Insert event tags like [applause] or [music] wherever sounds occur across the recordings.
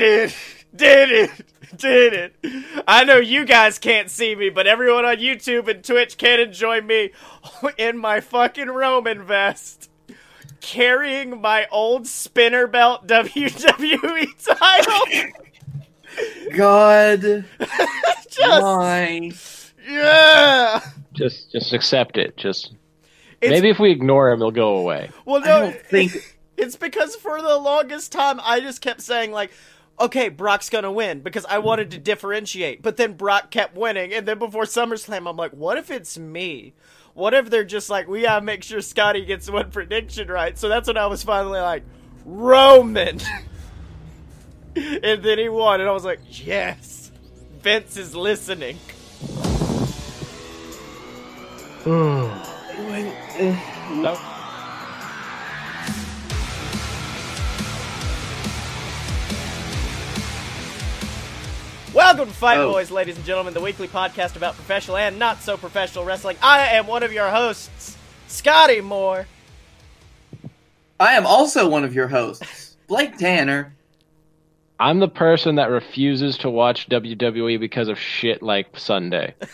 Did it! Did it! Did it! I know you guys can't see me, but everyone on YouTube and Twitch can enjoy me [laughs] in my fucking Roman vest, carrying my old spinner belt [laughs] WWE title. God, [laughs] Just why? yeah. Just just accept it. Just It's, maybe if we ignore him, he'll go away. well, I no, don't think. It's because for the longest time I just kept saying like, okay, Brock's gonna win because I wanted to differentiate. But then Brock kept winning, and then before SummerSlam, I'm like, what if it's me? What if they're just like, we gotta make sure Scotty gets one prediction right? So that's when I was finally like, Roman. [laughs] and then he won, and I was like, yes, Vince is listening. Hmm. No. Welcome to Fight Oh. Boys, ladies and gentlemen, the weekly podcast about professional and not so professional wrestling. I am one of your hosts, Scotty Moore. I am also one of your hosts, Blake Tanner. I'm the person that refuses to watch WWE because of shit like Sunday. [laughs]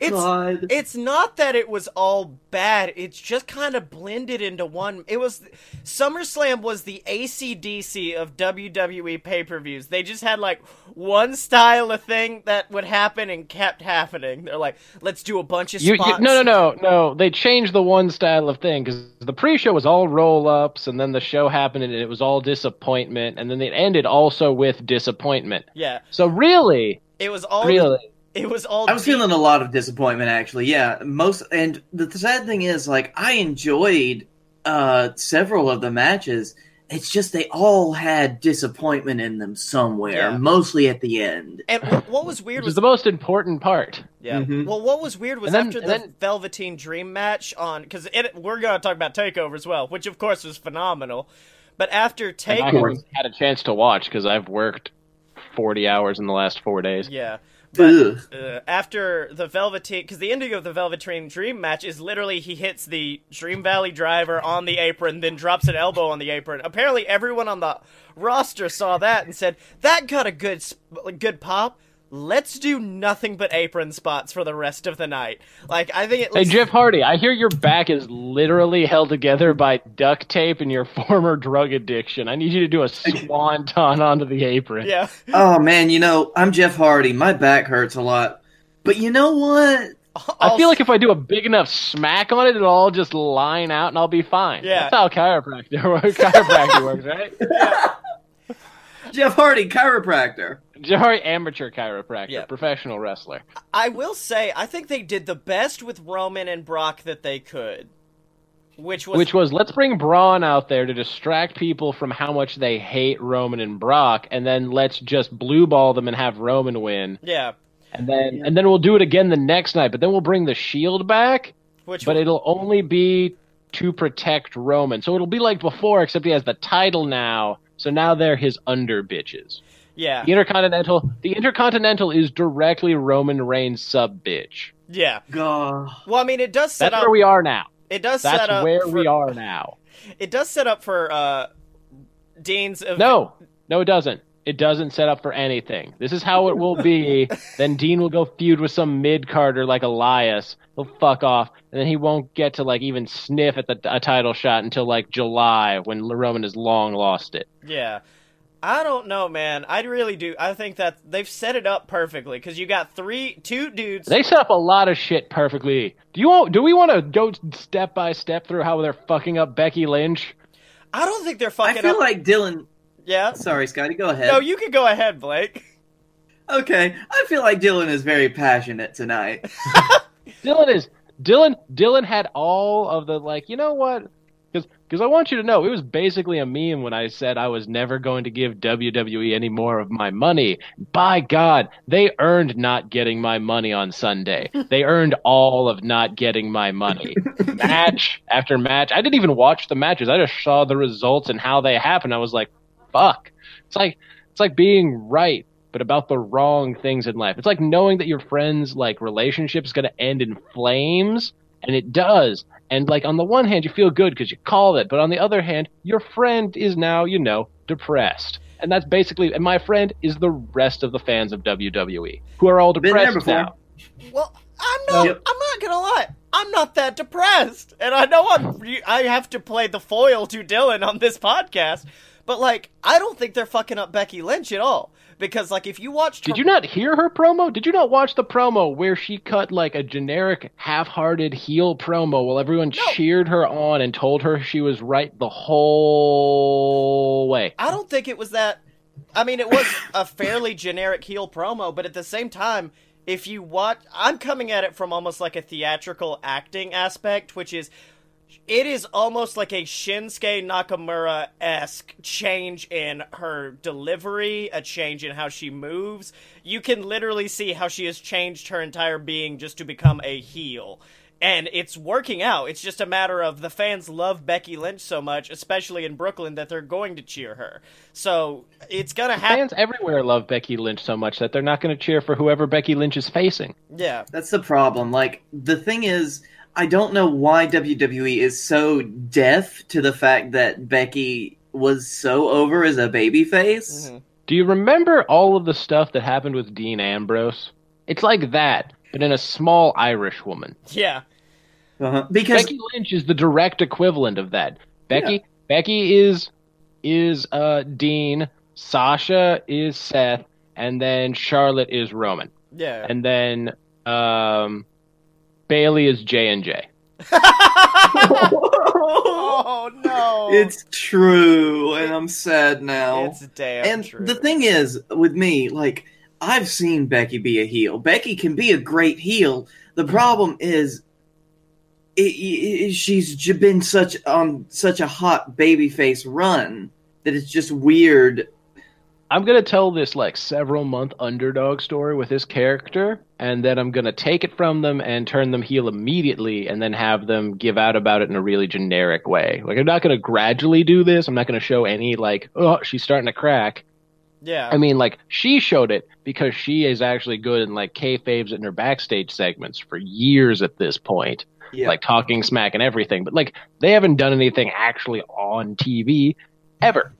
It's God. it's not that it was all bad. It's just kind of blended into one. It was SummerSlam was the ACDC of WWE pay-per-views. They just had like one style of thing that would happen and kept happening. They're like, let's do a bunch of You, you, no, no, no, no. They changed the one style of thing because the pre-show was all roll-ups, and then the show happened, and it was all disappointment, and then it ended also with disappointment. Yeah, So really, it was all. really, It was all. I was deep- feeling a lot of disappointment, actually. Yeah, most. And the, the sad thing is, like, I enjoyed uh several of the matches. It's just they all had disappointment in them somewhere, Yeah. mostly at the end. And wh- what was weird which was the most important part. Yeah. Mhm. Well, what was weird was then- after and the then- Velveteen Dream match on because we're going to talk about Takeover as well, which of course was phenomenal. But after And I had a chance to watch because I've worked forty hours in the last four days. yeah, but uh, after the Velveteen, because the ending of the Velveteen Dream match is literally he hits the Dream Valley Driver on the apron, then drops an elbow on the apron. Apparently, everyone on the roster saw that and said that got a good sp- good pop. Let's do nothing but apron spots for the rest of the night. Like I think it. Hey Jeff Hardy, I hear your back is literally held together by duct tape and your [laughs] former drug addiction. I need you to do a swanton onto the apron. Yeah. Oh man, you know I'm Jeff Hardy. My back hurts a lot, but you know what? I feel like if I do a big enough smack on it, it'll all just line out and I'll be fine. Yeah. That's how chiropractor [laughs] works, chiropractor works, right? [laughs] Jeff Hardy, chiropractor. Jeff amateur chiropractor, Yeah. professional wrestler. I will say, I think they did the best with Roman and Brock that they could, which was Which was let's bring Braun out there to distract people from how much they hate Roman and Brock, and then let's just blue ball them and have Roman win. yeah, And then and then we'll do it again the next night, but then we'll bring the shield back, which but it'll only be to protect Roman. So it'll be like before, except he has the title now. So now they're his under bitches. Yeah, The Intercontinental the Intercontinental is directly Roman Reigns sub bitch. yeah. God. Well, I mean, it does set That's up. where we are now. it does That's set up That's where for, we are now. [laughs] It does set up for uh, Dean's. Ev- No, no, it doesn't. It doesn't set up for anything. This is how it will be. [laughs] then Dean will go feud with some mid carder like Elias. He'll fuck off, and then he won't get to like even sniff at the a title shot until like July when Roman has long lost it. Yeah. I don't know, man. I really do. I think that they've set it up perfectly because you got three, two dudes. They set up a lot of shit perfectly. Do you want? Do we want to go step by step through how they're fucking up Becky Lynch? I don't think they're fucking. Up. I feel up. like Dylan. yeah. Sorry, Scotty. Go ahead. No, you can go ahead, Blake. Okay, I feel like Dylan is very passionate tonight. [laughs] [laughs] Dylan is Dylan. Dylan had all of the like. You know what? Because I want you to know, it was basically a meme when I said I was never going to give WWE any more of my money. By God, they earned not getting my money on Sunday. [laughs] They earned all of not getting my money. match after match. I didn't even watch the matches. I just saw the results and how they happened. I was like, fuck. It's like it's like being right but about the wrong things in life. It's like knowing that your friend's like relationship is going to end in flames, and it does. And like on the one hand, you feel good because you called it, but on the other hand, your friend is now, you know, depressed. and that's basically. And my friend is the rest of the fans of WWE who are all Been there depressed now. Well, I'm not. Yep. I'm not gonna lie. I'm not that depressed, and I know I'm. I have to play the foil to Dylan on this podcast, but like, I don't think they're fucking up Becky Lynch at all. Because like, if you watched, Did you not hear her promo? Did you not watch the promo where she cut like a generic half-hearted heel promo while everyone cheered her on and told her she was right the whole way? I don't think it was that. I mean, it was a fairly generic heel promo, but at the same time, if you watch, I'm coming at it from almost like a theatrical acting aspect, which is. It is almost like a Shinsuke Nakamura esque change in her delivery, a change in how she moves. You can literally see how she has changed her entire being just to become a heel. And it's working out. It's just a matter of the fans love Becky Lynch so much, especially in Brooklyn, that they're going to cheer her. So it's gonna happen. Fans everywhere love Becky Lynch so much that they're not going to cheer for whoever Becky Lynch is facing. Yeah. That's the problem. Like the thing is, I don't know why WWE is so deaf to the fact that Becky was so over as a babyface. Mhm. Do you remember all of the stuff that happened with Dean Ambrose? It's like that, but in a small Irish woman. Yeah. Uh-huh. Because Becky Lynch is the direct equivalent of that. Becky Becky is is uh Dean, Sasha is Seth, and then Charlotte is Roman. Yeah. And then um Bailey is J and J. oh no. it's true, and I'm sad now. It's damn and true. the thing is, with me, like I've seen Becky be a heel. Becky can be a great heel. The problem is, it, it, she's j- been such on such a hot babyface run that it's just weird. I'm gonna tell this like several month underdog story with this character, and then I'm gonna take it from them and turn them heel immediately, and then have them give out about it in a really generic way. Like I'm not gonna gradually do this. I'm not gonna show any like, oh, she's starting to crack. yeah. I mean, like she showed it because she is actually good in like kayfabes in her backstage segments for years at this point, Yeah. like talking smack and everything. But like they haven't done anything actually on TV ever,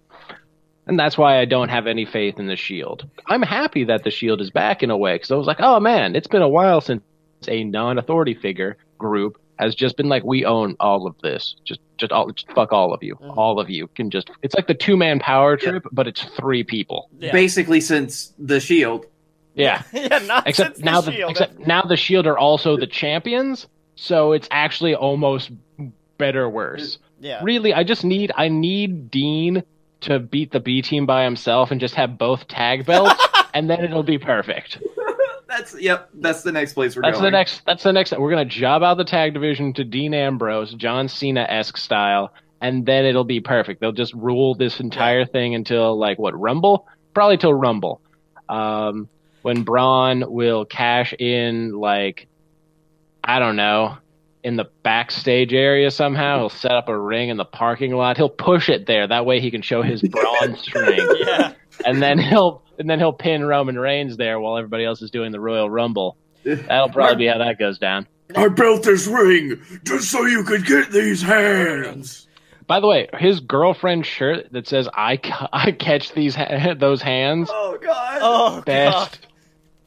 and that's why I don't have any faith in the Shield. I'm happy that the Shield is back in a way because I was like, oh man, it's been a while since a non-authority figure group has just been like, we own all of this. Just, just all, just fuck all of you. Mhm. All of you can just. It's like the two-man power Yeah. trip, but it's three people. yeah. Basically, since the Shield. Yeah. [laughs] yeah. Not except since now the the, Shield. except now the Shield are also the champions, so it's actually almost better worse. yeah. Really, I just need I need Dean to beat the B team by himself and just have both tag belts, [laughs] and then it'll be perfect. That's yep. That's the next place we're That's going. the next. That's the next. We're gonna job out the tag division to Dean Ambrose, John Cena esque style, and then it'll be perfect. They'll just rule this entire thing until like what Rumble, probably till Rumble, um, when Braun will cash in like I don't know in the backstage area somehow. He'll set up a ring in the parking lot. He'll push it there. That way he can show his [laughs] Braun strength Yeah. and then he'll and then he'll pin Roman Reigns there while everybody else is doing the Royal Rumble. That'll probably be how that goes down. I built this ring just so you could get these hands. By the way, his girlfriend shirt that says "I ca- I catch these ha- [laughs] those hands" Oh God. Oh god.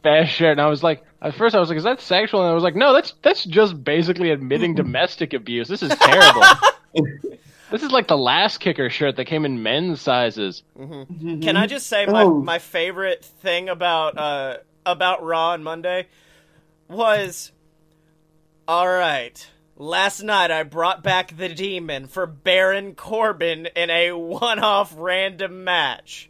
Best best shirt. And I was like, at first I was like, "Is that sexual?" And I was like, "No, that's that's just basically admitting [laughs] domestic abuse. This is terrible." [laughs] this is like the last kicker shirt that came in men's sizes. Can I just say my, Oh. my favorite thing about uh about Raw on Monday was all right. Last night I brought back the demon for Baron Corbin in a one-off random match.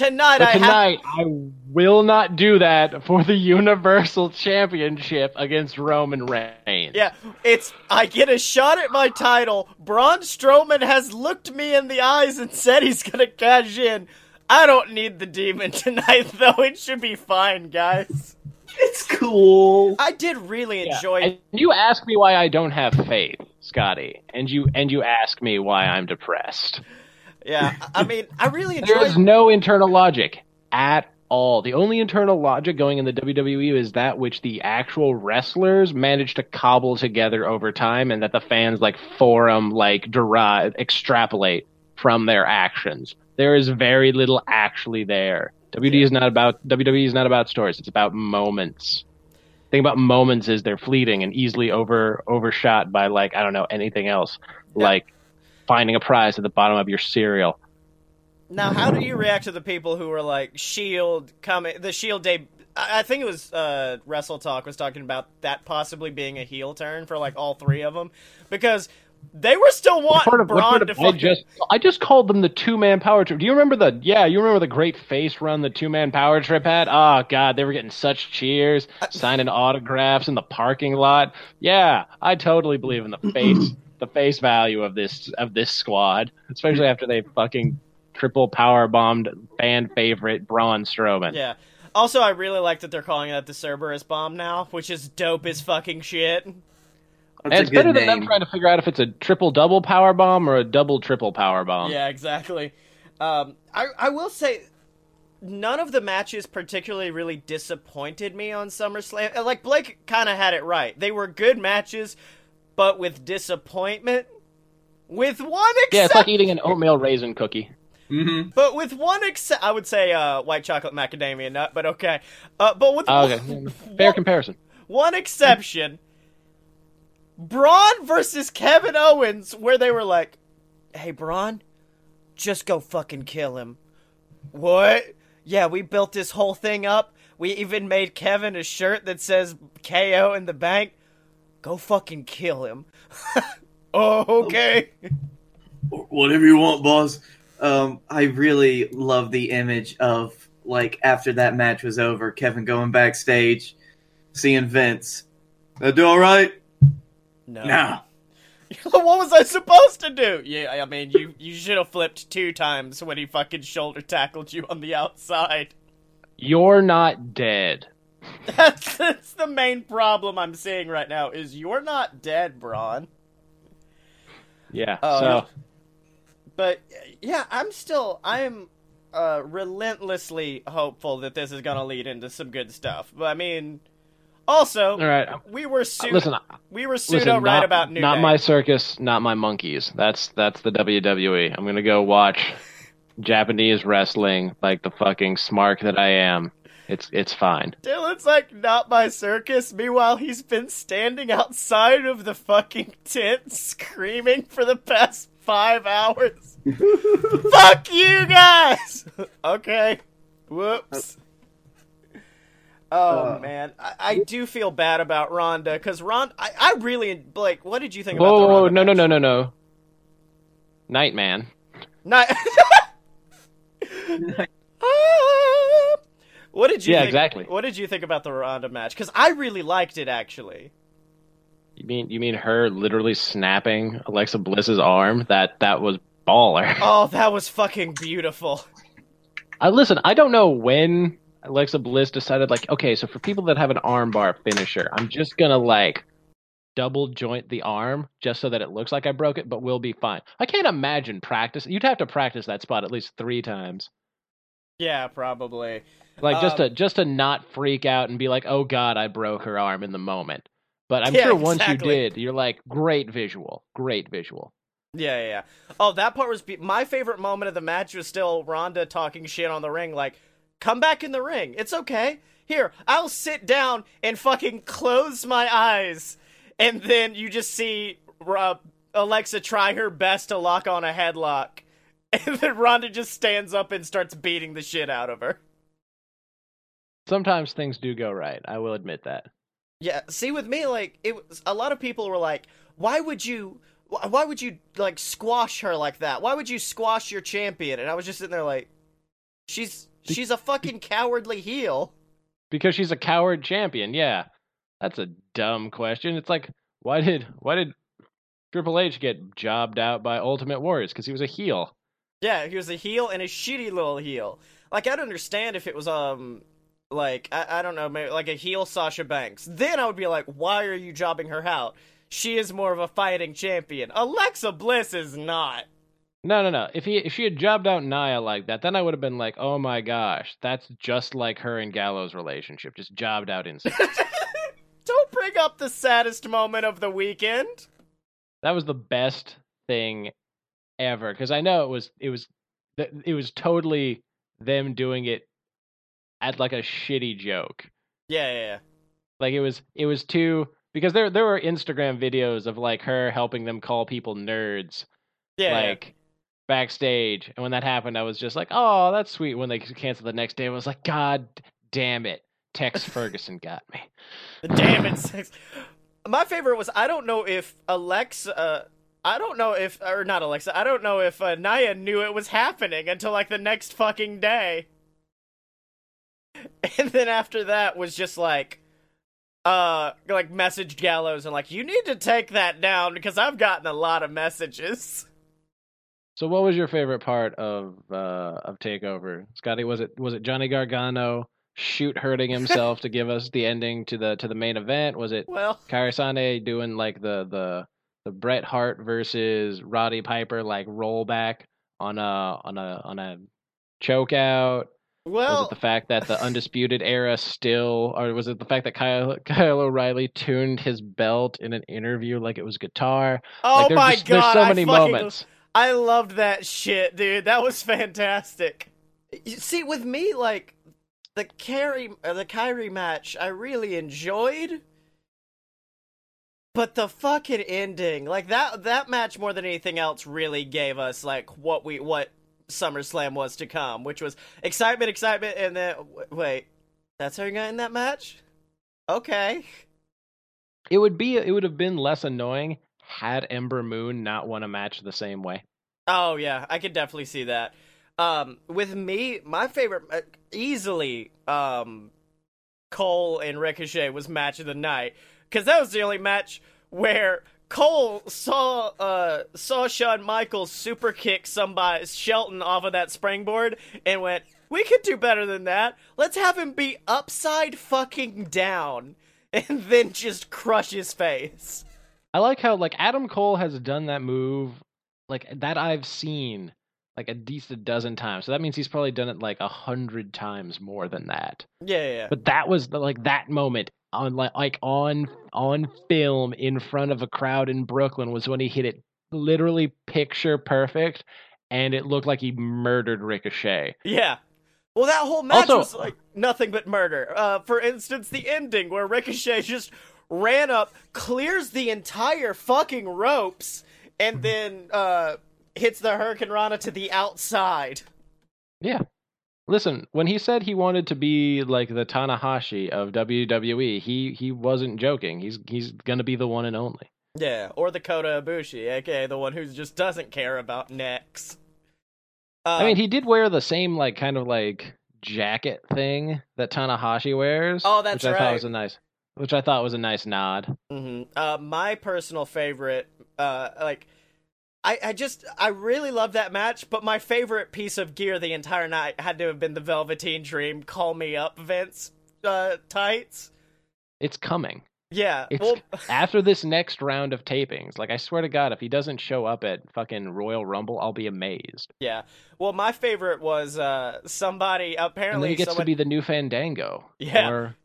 Tonight But I have tonight, I will not do that for the Universal Championship against Roman Reigns. Yeah, it's I get a shot at my title. Braun Strowman has looked me in the eyes and said he's gonna cash in. I don't need the demon [laughs] tonight though. It should be fine, guys. It's cool. I did really Yeah, enjoy And you ask me why I don't have faith, Scotty, and you and you ask me why I'm depressed. Yeah, [laughs] I mean, I really There is no internal logic at all. The only internal logic going in the WWE is that which the actual wrestlers manage to cobble together over time, and that the fans like forum like derive extrapolate from their actions. There is very little actually there. WWE is not about WWE is not about stories. It's about moments. The thing about moments is they're fleeting and easily over overshot by like I don't know anything else, Yeah. like finding a prize at the bottom of your cereal. Now, how do you react to the people who were like Shield coming? The Shield day. I I think it was uh, Wrestle Talk was talking about that possibly being a heel turn for like all three of them because they were still wanting part of- Braun part to of- I just I just called them the two man power trip. Do you remember the yeah? You remember the great face run the two man power trip had? Oh god, they were getting such cheers, signing autographs in the parking lot. Yeah, I totally believe in the face [clears throat] the face value of this of this squad, especially after they fucking triple power bombed fan favorite Braun Strowman. Yeah. Also, I really like that they're calling it the Cerberus bomb now, which is dope as fucking shit. And it's good better than them trying to figure out if it's a triple double power bomb or a double triple power bomb. Yeah, exactly. Um, I I will say, none of the matches particularly really disappointed me on SummerSlam. Like Blake kind of had it right. They were good matches, but with disappointment. With one exception, Yeah, it's like eating an oatmeal raisin cookie. Mhm. but with one exception, I would say uh, white chocolate macadamia nut. But okay, uh, but with okay, one, fair comparison. one exception, Braun versus Kevin Owens, where they were like, "Hey, Braun, just go fucking kill him." What? Yeah, we built this whole thing up. We even made Kevin a shirt that says KO in the bank. Go fucking kill him. [laughs] oh, okay. Whatever you want, boss. Um, I really love the image of like after that match was over, Kevin going backstage, seeing Vince. I do all right. No. Nah. [laughs] what was I supposed to do? Yeah, I mean, you you should have flipped two times when he fucking shoulder tackled you on the outside. You're not dead. [laughs] That's, that's the main problem I'm seeing right now is you're not dead, Braun. Yeah. Oh, so But yeah, I'm still I'm uh, relentlessly hopeful that this is gonna lead into some good stuff. But I mean, also all right. we were pseudo, Listen, we were pseudo listen. right not, about New not Day. my circus, not my monkeys. That's that's the WWE. I'm gonna go watch [laughs] Japanese wrestling like the fucking smark that I am. It's it's fine. Dylan's like not my circus. Meanwhile, he's been standing outside of the fucking tent screaming for the past five hours. [laughs] Fuck you guys. okay. Whoops. Oh Uh. man, I, I do feel bad about Ronda because Ronda. I, I really Blake. What did you think Whoa, about whoa, Ronda no, no, match? no, no, no. Nightman. Not. What did you? Yeah, think, exactly. What did you think about the Ronda match? Because I really liked it actually. You mean you mean her literally snapping Alexa Bliss's arm? That that was baller. [laughs] Oh, that was fucking beautiful. I listen. I don't know when Alexa Bliss decided, like, okay, so for people that have an armbar finisher, I'm just gonna like double joint the arm just so that it looks like I broke it, but we'll be fine. I can't imagine practice. You'd have to practice that spot at least three times, Yeah, probably. like just Um, to just to not freak out and be like, oh god, I broke her arm in the moment. But I'm [laughs] Yeah, sure once exactly. you did, you're like, great visual, great visual. Yeah, yeah, yeah. Oh, that part was be- my favorite moment of the match was still Ronda talking shit on the ring, like, "Come back in the ring. It's okay. Here, I'll sit down and fucking close my eyes." And then you just see uh, Alexa try her best to lock on a headlock, [laughs] and then Ronda just stands up and starts beating the shit out of her. Sometimes things do go right. I will admit that. Yeah, see with me like it was a lot of people were like, "Why would you why would you like squash her like that? Why would you squash your champion?" And I was just sitting there like, "She's she's a fucking cowardly heel." Because she's a coward champion, yeah. That's a dumb question. It's like, why did why did Triple H get jobbed out by Ultimate Warriors? Because he was a heel. Yeah, he was a heel and a shitty little heel. Like I'd understand if it was um like I, I don't know, maybe like a heel Sasha Banks. Then I would be like, "Why are you jobbing her out? She is more of a fighting champion. Alexa Bliss is not." No, no, no. If he if she had jobbed out Nia like that, then I would have been like, oh my gosh, that's just like her and Gallows' relationship, just jobbed out inside. [laughs] Don't bring up the saddest moment of the weekend. that was the best thing ever because I know it was it was it was totally them doing it at like a shitty joke. Yeah, yeah, yeah. Like it was it was too because there there were Instagram videos of like her helping them call people nerds Yeah, yeah. like backstage and when that happened I was just like oh that's sweet when they canceled the next day I was like god damn it Tex [laughs] Ferguson got me Damn it. My favorite was I don't know if Alexa. Uh, I don't know if or not Alexa. I don't know if uh, Nia knew it was happening until like the next fucking day. [laughs] And then after that was just like, uh, like message Gallows and like you need to take that down because I've gotten a lot of messages. So what was your favorite part of uh of Takeover? Scotty, was it was it Johnny Gargano shoot hurting himself to give us the ending to the to the main event? Was it [laughs] Well, Kairi Sane doing like the the the Bret Hart versus Roddy Piper like rollback on a on a on a choke out? was it the fact that the [laughs] undisputed era still or was it the fact that Kyle [laughs] Kyle O'Reilly tuned his belt in an interview like it was guitar? oh like, my just- god, there's so I many fucking moments. I loved that shit, dude. That was fantastic. You see, with me, like the Kairi, uh, the Kairi match, I really enjoyed. But the fucking ending, like that, that match more than anything else, really gave us like what we what SummerSlam was to come, which was excitement, excitement, and then wait, that's how you got in that match? Okay. It would be it would have been less annoying had Ember Moon not won a match the same way. Oh yeah, I could definitely see that. Um, with me, my favorite, uh, easily, um, Cole and Ricochet was match of the night because that was the only match where Cole saw uh saw Shawn Michaels super kick somebody Shelton off of that springboard and went, "We could do better than that. Let's have him be upside fucking down." [laughs] And then just crush his face. I like how like Adam Cole has done that move like that I've seen like at least a dozen times. So that means he's probably done it like a hundred times more than that. Yeah, yeah, yeah. But that was the, like that moment on like like on on film in front of a crowd in Brooklyn was when he hit it literally picture perfect and it looked like he murdered Ricochet. Yeah. Well, that whole match Also- was like nothing but murder. Uh, for instance, the ending where Ricochet just ran up, clears the entire fucking ropes, and then uh, hits the hurricanrana to the outside. Yeah. Listen, when he said he wanted to be like the Tanahashi of WWE, he he wasn't joking. He's he's gonna be the one and only. Yeah, or the Kota Ibushi, aka the one who just doesn't care about necks. Uh, I mean, he did wear the same like kind of like jacket thing that Tanahashi wears. Oh, that's which I thought was a nice, which I thought was a nice nod. hmm Uh, my personal favorite, uh, like, I, I just, I really love that match, but my favorite piece of gear the entire night had to have been the Velveteen Dream Call Me Up Vince, uh, tights. It's coming. Yeah. It's well, [laughs] after this next round of tapings. Like I swear to God, if he doesn't show up at fucking Royal Rumble, I'll be amazed. yeah. Well, my favorite was, uh, somebody, And apparently then he gets someone, to be the new Fandango. Yeah. Or,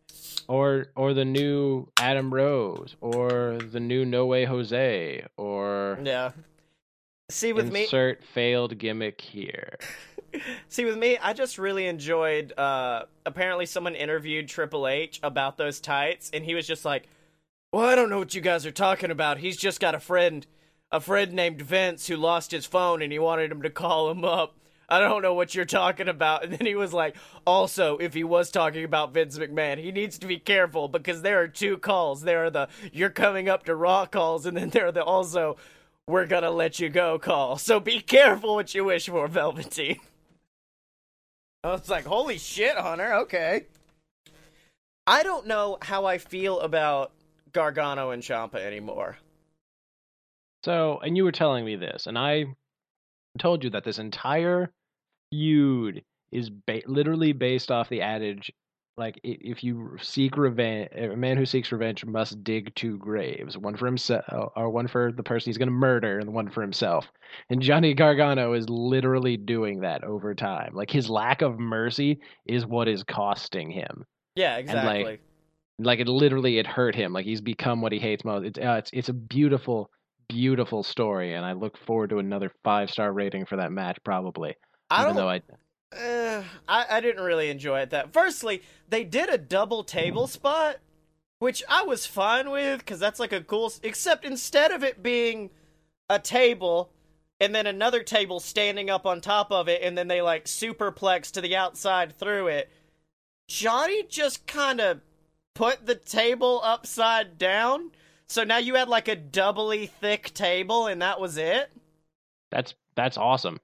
or or the new Adam Rose, or the new No Way Jose, or yeah. See, with me, insert failed gimmick here. [laughs] See, with me, I just really enjoyed. Uh, apparently, someone interviewed Triple H about those tights, and he was just like, "Well, I don't know what you guys are talking about. He's just got a friend, a friend named Vince who lost his phone, and he wanted him to call him up. I don't know what you're talking about." [laughs] And then he was like, "Also, if he was talking about Vince McMahon, he needs to be careful because there are two calls. There are the you're coming up to Raw calls, and then there are the also." We're gonna let you go call. So be careful what you wish for, Velveteen. I was like, holy shit, Hunter, okay. I don't know how I feel about Gargano and Ciampa anymore. So, and you were telling me this, and I told you that this entire feud is ba- literally based off the adage like if you seek revenge a man who seeks revenge must dig two graves one for himself or one for the person he's going to murder and one for himself and johnny gargano is literally doing that over time like his lack of mercy is what is costing him Yeah, exactly. like, like it literally it hurt him like he's become what he hates most it's uh, it's, it's a beautiful beautiful story, and I look forward to another five star rating for that match. Probably, I even don't. though I Uh, I, I didn't really enjoy it that. Firstly, they did a double table spot, which I was fine with because that's like a cool. Except instead of it being a table and then another table standing up on top of it, and then they like superplex to the outside through it, Johnny just kind of put the table upside down. So now you had like a doubly thick table, and that was it. that's that's awesome.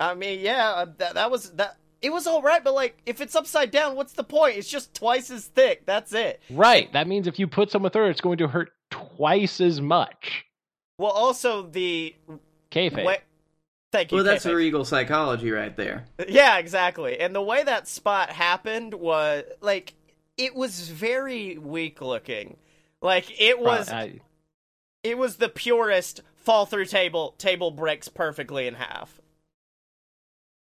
I mean, yeah, uh, that that was that. It was all right, but like, if it's upside down, what's the point? It's just twice as thick. That's it. Right. That means if you put someone through, it's going to hurt twice as much. Well, also the Kayfabe. way. Thank you. Well, that's Kayfabe. regal psychology right there. Yeah, exactly. And the way that spot happened was like it was very weak looking. Like it was I- it was the purest fall through table table breaks perfectly in half.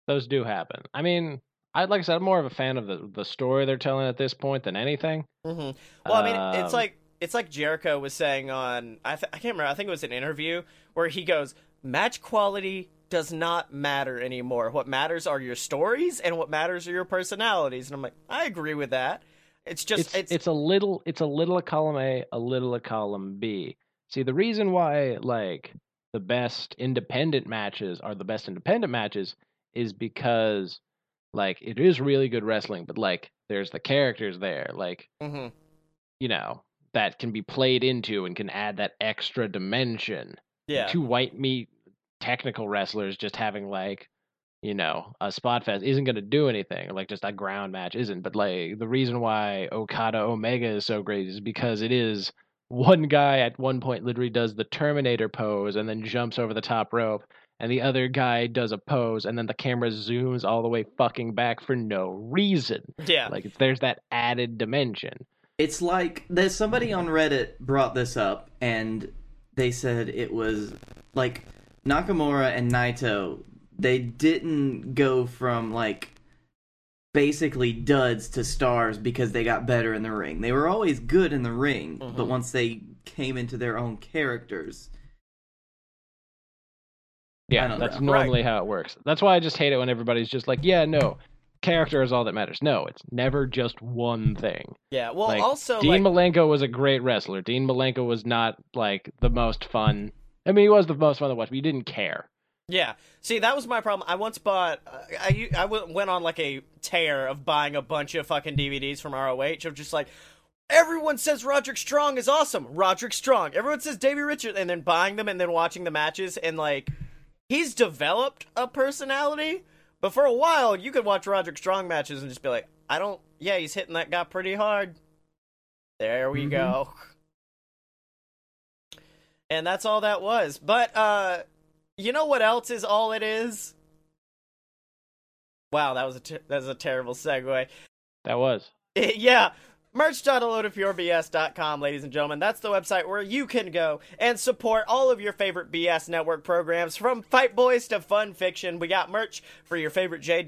Those do happen. I mean, I like I said, I'm more of a fan of the the story they're telling at this point than anything. hmm Well, I mean, it's Um, like it's like Jericho was saying on I th- I can't remember. I think it was an interview where he goes, "Match quality does not matter anymore. What matters are your stories, and what matters are your personalities." And I'm like, I agree with that. It's just it's, it's, it's a little it's a little a column A, a little a column B. See, the reason why like the best independent matches are the best independent matches is because like it is really good wrestling, but like there's the characters there, like Mhm. you know that can be played into and can add that extra dimension. yeah. Two white meat technical wrestlers just having like you know a spot fest isn't going to do anything like just a ground match isn't but like the reason why okada omega is so great is because it is one guy at one point literally does the terminator pose and then jumps over the top rope and the other guy does a pose and then the camera zooms all the way fucking back for no reason Yeah. like it's, there's that added dimension It's like there's somebody on Reddit brought this up and they said it was like Nakamura and Naito they didn't go from like basically duds to stars because they got better in the ring. They were always good in the ring, but Mhm. once they came into their own characters, I Yeah, that's know. normally how it works. That's why I just hate it when everybody's just like, yeah, no, character is all that matters. No, it's never just one thing. yeah. Well, like, also Dean like Malenko was a great wrestler. Dean Malenko was not like the most fun. I mean, he was the most fun to watch, but you didn't care. Yeah. See, that was my problem. I once bought. uh, I I w- went on like a tear of buying a bunch of fucking DVDs from ROH of just like. Everyone says Roderick Strong is awesome. Roderick Strong. Everyone says Davey Richards, and then buying them and then watching the matches and like, he's developed a personality. But for a while, you could watch Roderick Strong matches and just be like, I don't. Yeah, he's hitting that guy pretty hard. There we Mhm. go. And that's all that was. But uh you know what else is all it is? Wow, that was a ter- that was a terrible segue. That was. [laughs] yeah, merch.loadofpurebs.com, ladies and gentlemen. That's the website where you can go and support all of your favorite BS network programs, from Fight Boys to Fun Fiction. We got merch for your favorite JWF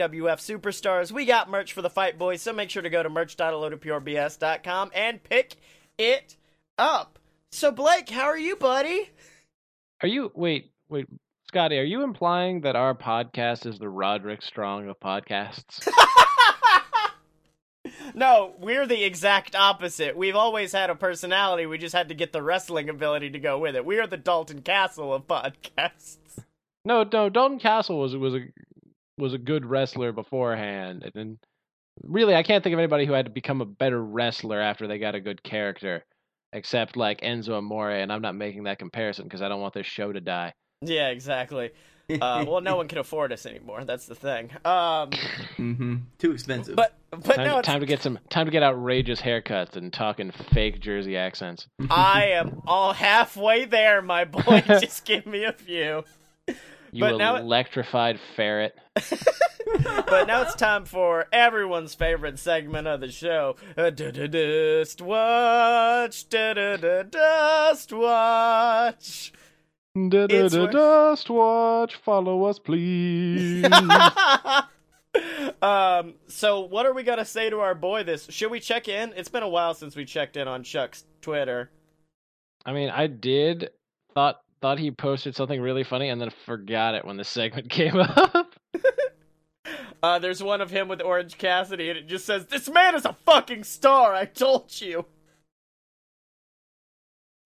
superstars. We got merch for the Fight Boys, so make sure to go to merch.loadofpurebs.com and pick it up. So, Blake, how are you, buddy? Are you wait wait Scotty? Are you implying that our podcast is the Roderick Strong of podcasts? [laughs] No, we're the exact opposite. We've always had a personality. We just had to get the wrestling ability to go with it. We are the Dalton Castle of podcasts. no, no. Dalton Castle was was a was a good wrestler beforehand, and then really, I can't think of anybody who had to become a better wrestler after they got a good character, except like Enzo Amore. And I'm not making that comparison because I don't want this show to die. Yeah, exactly. Uh, well, no [laughs] one can afford us anymore. That's the thing. Um, hmm too expensive. but but Time, no, time to get some time to get outrageous haircuts and talking fake Jersey accents. I am [laughs] all halfway there, my boy. [laughs] Just give me a few. You But now electrified ferret. But now it's time for everyone's favorite segment of the show. Uh, Dust watch, dust watch. Da, da, It's da, dust watch, follow us, please. [laughs] um. So, what are we gonna say to our boy? This should we check in? It's been a while since we checked in on Chuck's Twitter. I mean, I did thought thought he posted something really funny and then forgot it when the segment [laughs] came up. [laughs] Uh, there's one of him with Orange Cassidy, and it just says, "This man is a fucking star. I told you."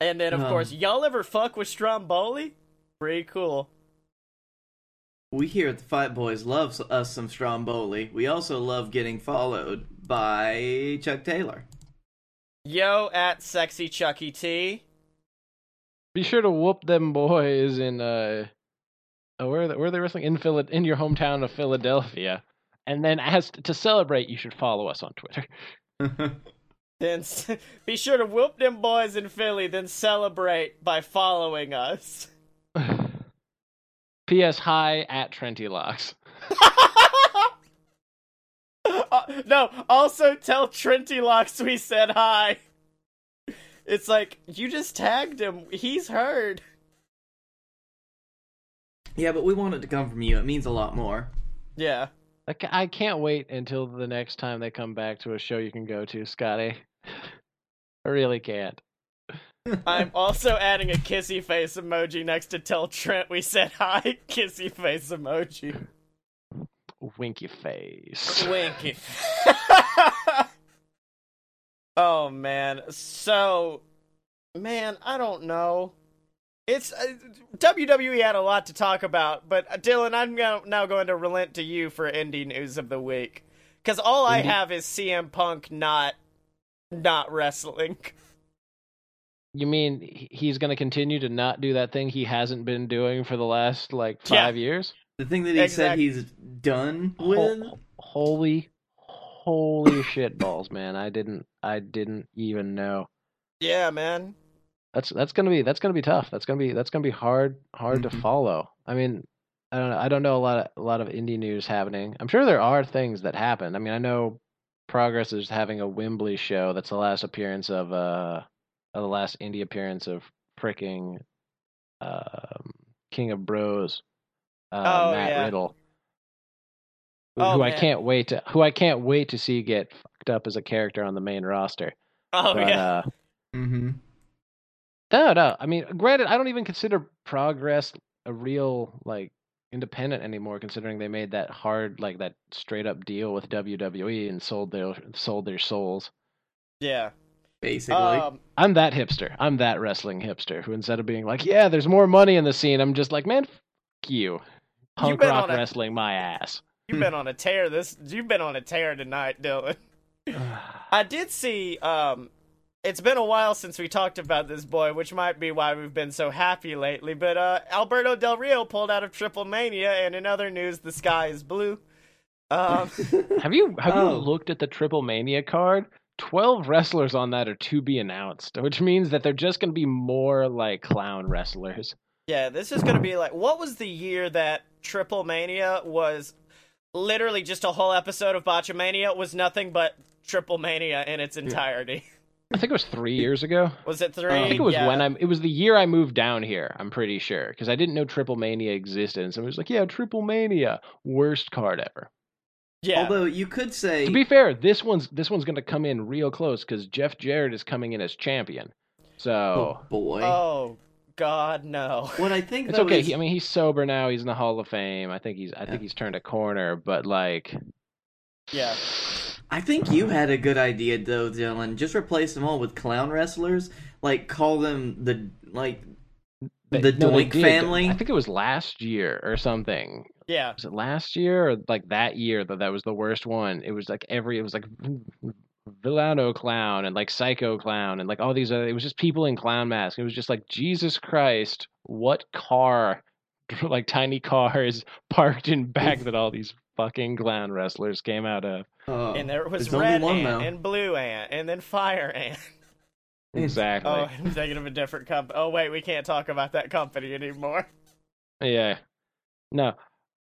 And then, of Um. course, y'all ever fuck with Stromboli? Pretty cool. We here at the Fight Boys love us some Stromboli. We also love getting followed by Chuck Taylor. Yo at sexy Chucky T. Be sure to whoop them boys in uh, oh, where are they, where are they wrestling in Phila- in your hometown of Philadelphia. And then, as to celebrate, you should follow us on Twitter. [laughs] Then s- [laughs] be sure to whoop them boys in Philly. Then celebrate by following us. [sighs] P.S. Hi at Trenty Locks. [laughs] Uh, no, also tell Trenty Locks we said hi. It's like you just tagged him. He's heard. yeah, but we want it to come from you. It means a lot more. Yeah. I can't wait until the next time they come back to a show you can go to, Scotty. I really can't. I'm [laughs] also adding a kissy face emoji next to tell Trent we said hi. [laughs] Kissy face emoji. Winky face. Winky. [laughs] oh man. So, man, I don't know. It's uh, WWE had a lot to talk about, but uh, Dylan, I'm now going to relent to you for indie news of the week because all I have is CM Punk not not wrestling. You mean he's going to continue to not do that thing he hasn't been doing for the last like Yeah. five years? The thing that he said he's done with. Ho- holy, holy shit balls, man! I didn't, I didn't even know. Yeah, man. That's that's gonna be that's gonna be tough. That's gonna be that's gonna be hard hard to Mhm. follow. I mean, I don't know. I don't know a lot of a lot of indie news happening. I'm sure there are things that happen. I mean, I know Progress is having a Wembley show. That's the last appearance of uh, uh, the last indie appearance of freaking um, King of Bros, uh, Oh, Matt yeah. Riddle. Who, Oh, who I can't wait to who I can't wait to see get fucked up as a character on the main roster. Oh but, yeah. uh, Mm-hmm. no, no. I mean, granted, I don't even consider Progress a real like independent anymore, considering they made that hard, like that straight up deal with WWE and sold their sold their souls. yeah. Basically. Um, I'm that hipster. I'm that wrestling hipster who, instead of being like, "Yeah, there's more money in the scene," I'm just like, "Man, f- you, punk rock a- wrestling my ass." you've been on a tear this. You've been on a tear tonight, Dylan. [sighs] I did see. Um, it's been a while since we talked about this boy, which might be why we've been so happy lately. But uh, Alberto Del Rio pulled out of Triple Mania, and in other news, the sky is blue. Um, [laughs] have you have Oh. you looked at the Triple Mania card? Twelve wrestlers on that are to be announced, which means that they're just going to be more like clown wrestlers. yeah, this is gonna be like. What was the year that Triple Mania was? Literally, just a whole episode of Botchamania was nothing but Triple Mania in its entirety. [laughs] I think it was three years ago. Was it three? I think it was Yeah. when I'm. It was the year I moved down here. I'm pretty sure because I didn't know Triple Mania existed, and somebody was like, "Yeah, Triple Mania, worst card ever." Yeah. Although you could say To be fair, this one's this one's gonna come in real close because Jeff Jarrett is coming in as champion. So oh boy. oh God, no. what I think it's okay. is- He, I mean, he's sober now. He's in the Hall of Fame. I think he's. I Yeah. think he's turned a corner. But like, Yeah. I think you had a good idea though, Dylan. Just replace them all with clown wrestlers. Like call them the like they- the no, they Doink family. I think it was last year or something. Yeah. was it last year or like that year that that was the worst one? It was like every it was like Villano clown and like Psycho clown and like all these other. It was just people in clown masks. It was just like Jesus Christ, what car, [laughs] like tiny cars [laughs] parked in back that all these fucking clown wrestlers came out of. Oh, and there was red ant now. and blue ant and then fire ant. [laughs] Exactly. Oh, I'm thinking of a different company. Oh wait, we can't talk about that company anymore. Yeah. No.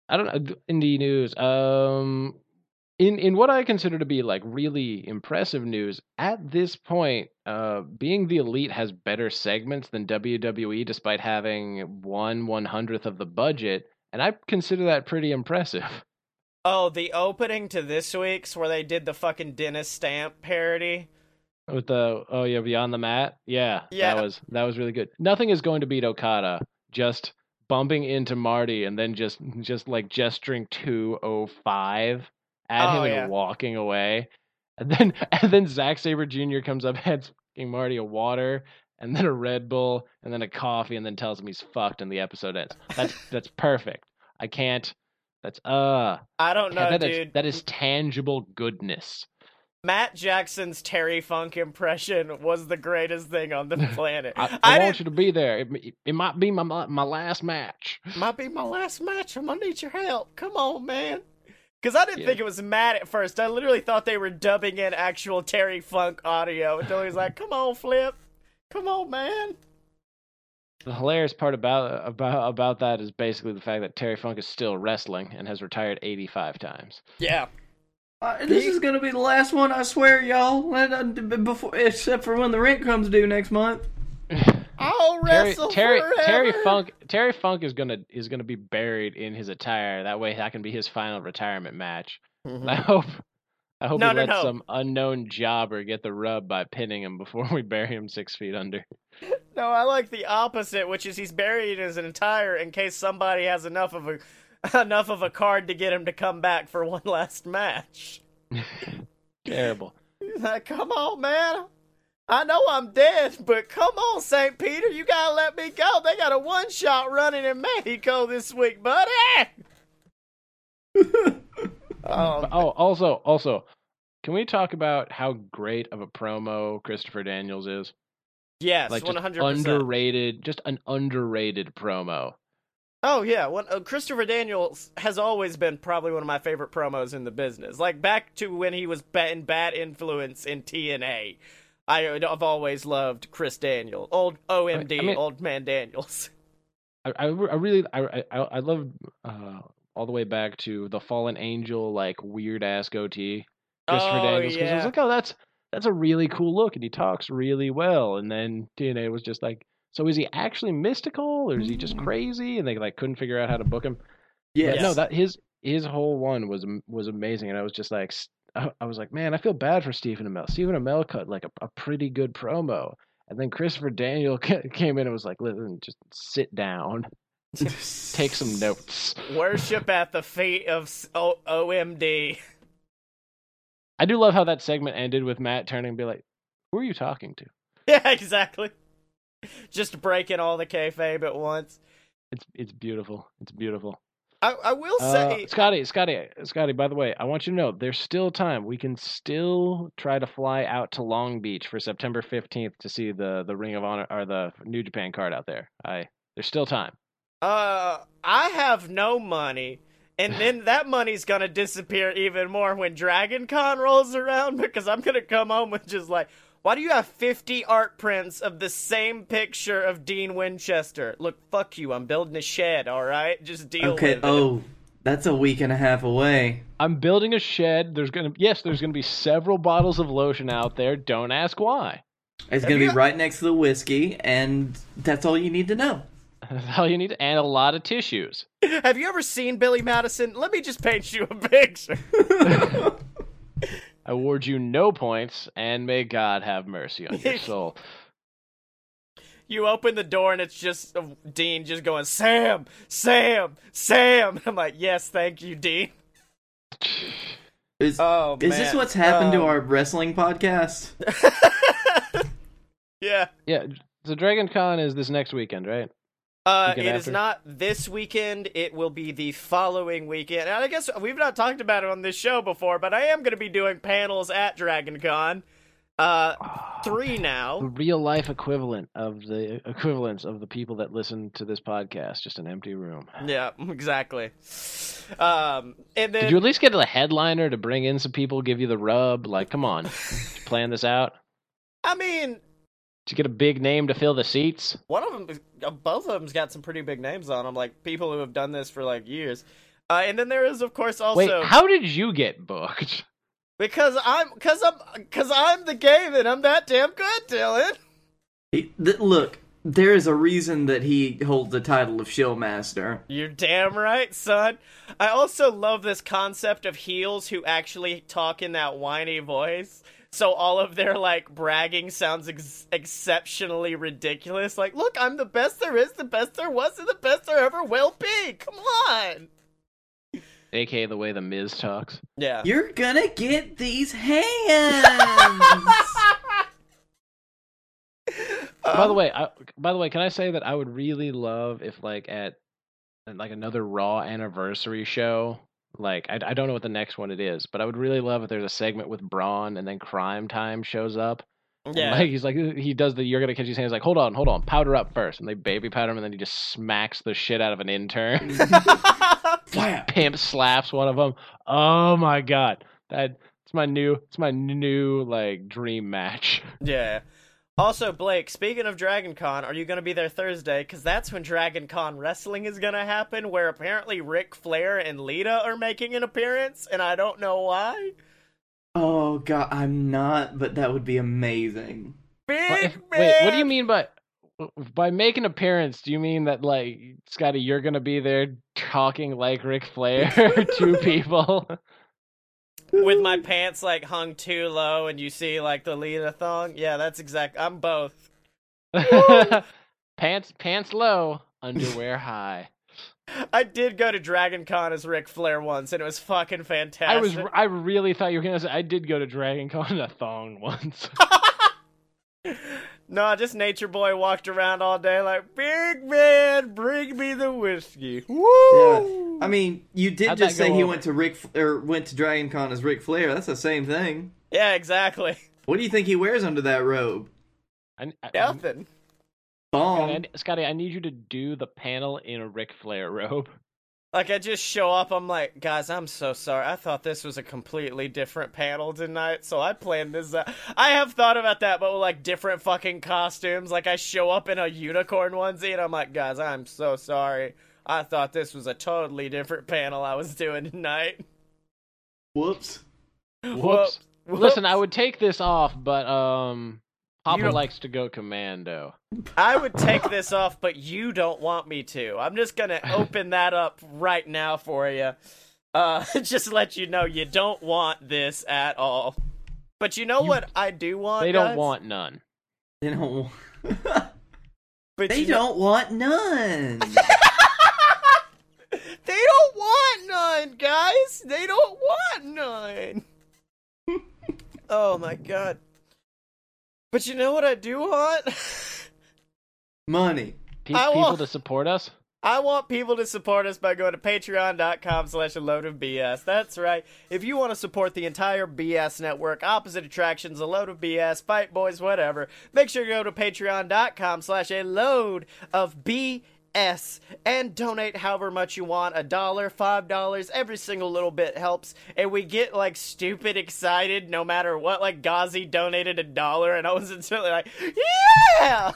I don't know. Indie news. Um in in what I consider to be like really impressive news, at this point, uh being the elite has better segments than WWE despite having one one hundredth of the budget, and I consider that pretty impressive. [laughs] Oh, the opening to this week's where they did the fucking Dennis Stamp parody. with the oh yeah beyond the mat yeah Yeah. that was that was really good nothing is going to beat okada just bumping into marty and then just just like gesturing 205 at Oh, him yeah. and walking away and then [laughs] and then Zack Sabre Jr. comes up [laughs] hands fucking Marty a water and then a Red Bull and then a coffee and then tells him he's fucked and the episode ends that's that's perfect I can't that's uh I don't know, that is dude. that is tangible goodness Matt Jackson's Terry Funk impression was the greatest thing on the [laughs] planet. I, I I, want you to be there. It, it, it might be my my last match. Might be my last match. I'm gonna need your help. Come on, man. Because I didn't Yeah. think it was Matt at first. I literally thought they were dubbing in actual Terry Funk audio until he was like, "Come on, Flip. Come on, man." The hilarious part about about about that is basically the fact that Terry Funk is still wrestling and has retired 85 times. Yeah. Uh, this is gonna be the last one, I swear, y'all. And, uh, b- before, except for when the rent comes due next month. [laughs] I'll wrestle Terry, forever. Terry Funk Terry Funk is gonna is gonna be buried in his attire. That way, that can be his final retirement match. Mhm. [laughs] I hope I hope No, he no, lets no. some unknown jobber get the rub by pinning him before we bury him six feet under. [laughs] No, I like the opposite, which is he's buried in his entire in case somebody has enough of a [laughs] enough of a card to get him to come back for one [laughs] last match. Terrible. He's like, come on, man. I know I'm dead, but come on, St. Peter, you gotta let me go. They got a one shot running in Mexico this week, buddy. Oh, Oh, also, also, can we talk about how great of a promo Christopher Daniels is? yes, Like hundred percent. underrated, just an underrated promo. Oh yeah, one, uh, Christopher Daniels has always been probably one of my favorite promos in the business. Like back to when he was in Bad Influence in TNA. I, have always loved Chris Daniel, old OMD, I mean- old man Daniels. I, I, I really, I, I, I love uh, all the way back to the Fallen Angel, like weird ass goatee, Christopher oh Daniels. 'cause I was like, oh, that's that's a really cool look, and he talks really well. And then TNA was just like, so is he actually mystical, or is he just mm. crazy? And they like couldn't figure out how to book him. Yes. no, that his his whole one was was amazing, and I was just like, I was like, man, I feel bad for Stephen Amell. Stephen Amell cut like a, a pretty good promo, and then Christopher Daniel [laughs] came in and was like, listen, just sit down, take some notes. worship at the feet of o- OMD. I do love how that segment ended with Matt turning and be like, who are you talking to? [laughs] Yeah, exactly. Just breaking all the kayfabe at once. It's it's beautiful. It's beautiful. I, I will Uh, say, Scotty, Scotty, Scotty. By the way, I want you to know there's still time. We can still try to fly out to Long Beach for September 15th to see the the Ring of Honor or the New Japan card out there. I there's still time. Uh, I have no money, and then that money's gonna disappear even more when Dragon Con rolls around [laughs] because I'm gonna come home with just like, why do you have 50 art prints of the same picture of Dean Winchester? Look, fuck you. I'm building a shed. All right, just deal Okay. with it. Oh, that's a week and a half away. I'm building a shed. There's gonna yes, there's gonna be several bottles of lotion out there. Don't ask why. It's gonna be you- right next to the whiskey, and that's all you need to know. [laughs] That's all you need, and a lot of tissues. Have you ever seen Billy Madison? Let me just paint you a picture. [laughs] I award you no points, and may God have mercy on your [laughs] soul. You open the door and it's just uh, Dean just going, Sam, Sam, Sam. I'm like, yes, thank you, Dean. Is, Oh, is man. this what's happened to Um, our wrestling podcast? Yeah. Yeah, so Dragon Con is this next weekend, right? Uh, it is after? not this weekend. It will be the following weekend. And I guess we've not talked about it on this show before, but I am going to be doing panels at Dragon Con. Uh, three The now. real life equivalent of the equivalence of the people that listen to this podcast, just an empty room. Yeah, [laughs] exactly. Um, and then Did you at least get a headliner to bring in some people, give you the rub? Like, come on, [laughs] plan this out? I mean, Did you get a big name to fill the seats? one of them, uh, both of them's got some pretty big names on them, like people who have done this for like years. Uh, and then there is, of course, also Wait, how did you get booked? because I'm because I'm because I'm the game and I'm that damn good, Dylan. He, th- look, there is a reason that he holds the title of Showmaster. You're damn right, son. I also love this concept of heels who actually talk in that whiny voice. So all of their like bragging sounds ex- exceptionally ridiculous. Like, look, I'm the best there is, the best there was, and the best there ever will be. Come on. AKA the way the Miz talks. Yeah. You're gonna get these hands. [laughs] by the way, I, by the way, can I say that I would really love if like at like another Raw anniversary show, like I, I don't know what the next one it is, but I would really love if there's a segment with Braun and then Cryme Tyme shows up. yeah. like [laughs] he's like he does the you're gonna catch his hands like hold on hold on powder up first and they baby powder him and then he just smacks the shit out of an intern [laughs] [laughs] pimp slaps one of them oh my god that it's my new it's my new like dream match yeah. Also, Blake, speaking of Dragon Con, are you going to be there Thursday? Because that's when Dragon Con wrestling is going to happen, where apparently Ric Flair and Lita are making an appearance, and I don't know why. Oh god, I'm not, but that would be amazing. Big What eh, man. wait what do you mean by by make an appearance do you mean that like scotty you're gonna be there talking like Ric flair [laughs] to people [laughs] With my pants like hung too low, and you see like the Lita thong? Yeah, that's exact. I'm both. [laughs] pants pants low underwear high I did go to Dragon Con as Ric Flair once, and it was fucking fantastic. I was I really thought you were gonna say I did go to Dragon Con in [laughs] a thong once. [laughs] No, just Nature Boy walked around all day like, big man, bring me the whiskey. Yeah. Woo! I mean, you did How'd just say he over? went to Rick or went to Dragon Con as Ric Flair. That's the same thing. yeah, exactly. What do you think he wears under that robe? I, I, Nothing. Thong. Scotty, I, Scotty, I need you to do the panel in a Ric Flair robe. Like, I just show up, I'm like, guys, I'm so sorry. I thought this was a completely different panel tonight, so I planned this out. I have thought about that, but with, like, different fucking costumes. Like, I show up in a unicorn onesie, and I'm like, guys, I'm so sorry. I thought this was a totally different panel I was doing tonight. Whoops. Whoops. Whoops. Listen, I would take this off, but um, Papa likes to go commando. I would take this off, but you don't want me to. I'm just gonna [laughs] open that up right now for you. Uh, [laughs] just let you know you don't want this at all. But you know You- what I do want? They don't guys? want none. They don't. Want... [laughs] But they don't want none. They don't want none, guys. They don't want none. [laughs] oh my god. But you know what I do want? [laughs] Money. Pe- I people want- to support us. I want people to support us by going to patreon.com slash a load of BS. That's right. If you want to support the entire BS network, opposite attractions, a load of BS, fight boys, whatever, make sure you go to patreon.com slash a load of BS and donate however much you want. A dollar, five dollars, every single little bit helps. And we get like stupid excited no matter what. Like Gazi donated a dollar and I was [laughs] instantly like, yeah!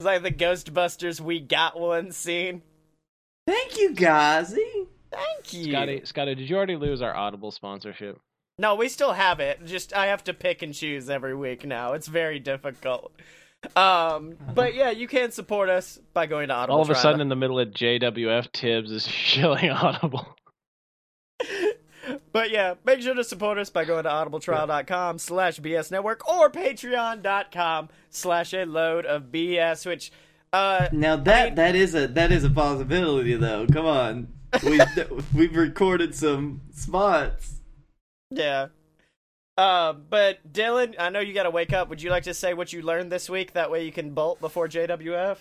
It's like the Ghostbusters We Got One scene. Thank you, Gazi. Thank you. Scotty, Scotty, did you already lose our Audible sponsorship? No, we still have it. Just I have to pick and choose every week now. It's very difficult. Um, but yeah, you can support us by going to Audible. All of a Trial. sudden, in the middle of JWF, Tibbs is [laughs] shilling Audible. [laughs] But yeah, make sure to support us by going to audibletrial.com slash BS network or patreon.com slash a load of BS, which uh Now that mean- that is a that is a possibility though. Come on. We [laughs] we've recorded some spots. yeah. Uh, but Dylan, I know you gotta wake up. Would you like to say what you learned this week? That way you can bolt before JWF?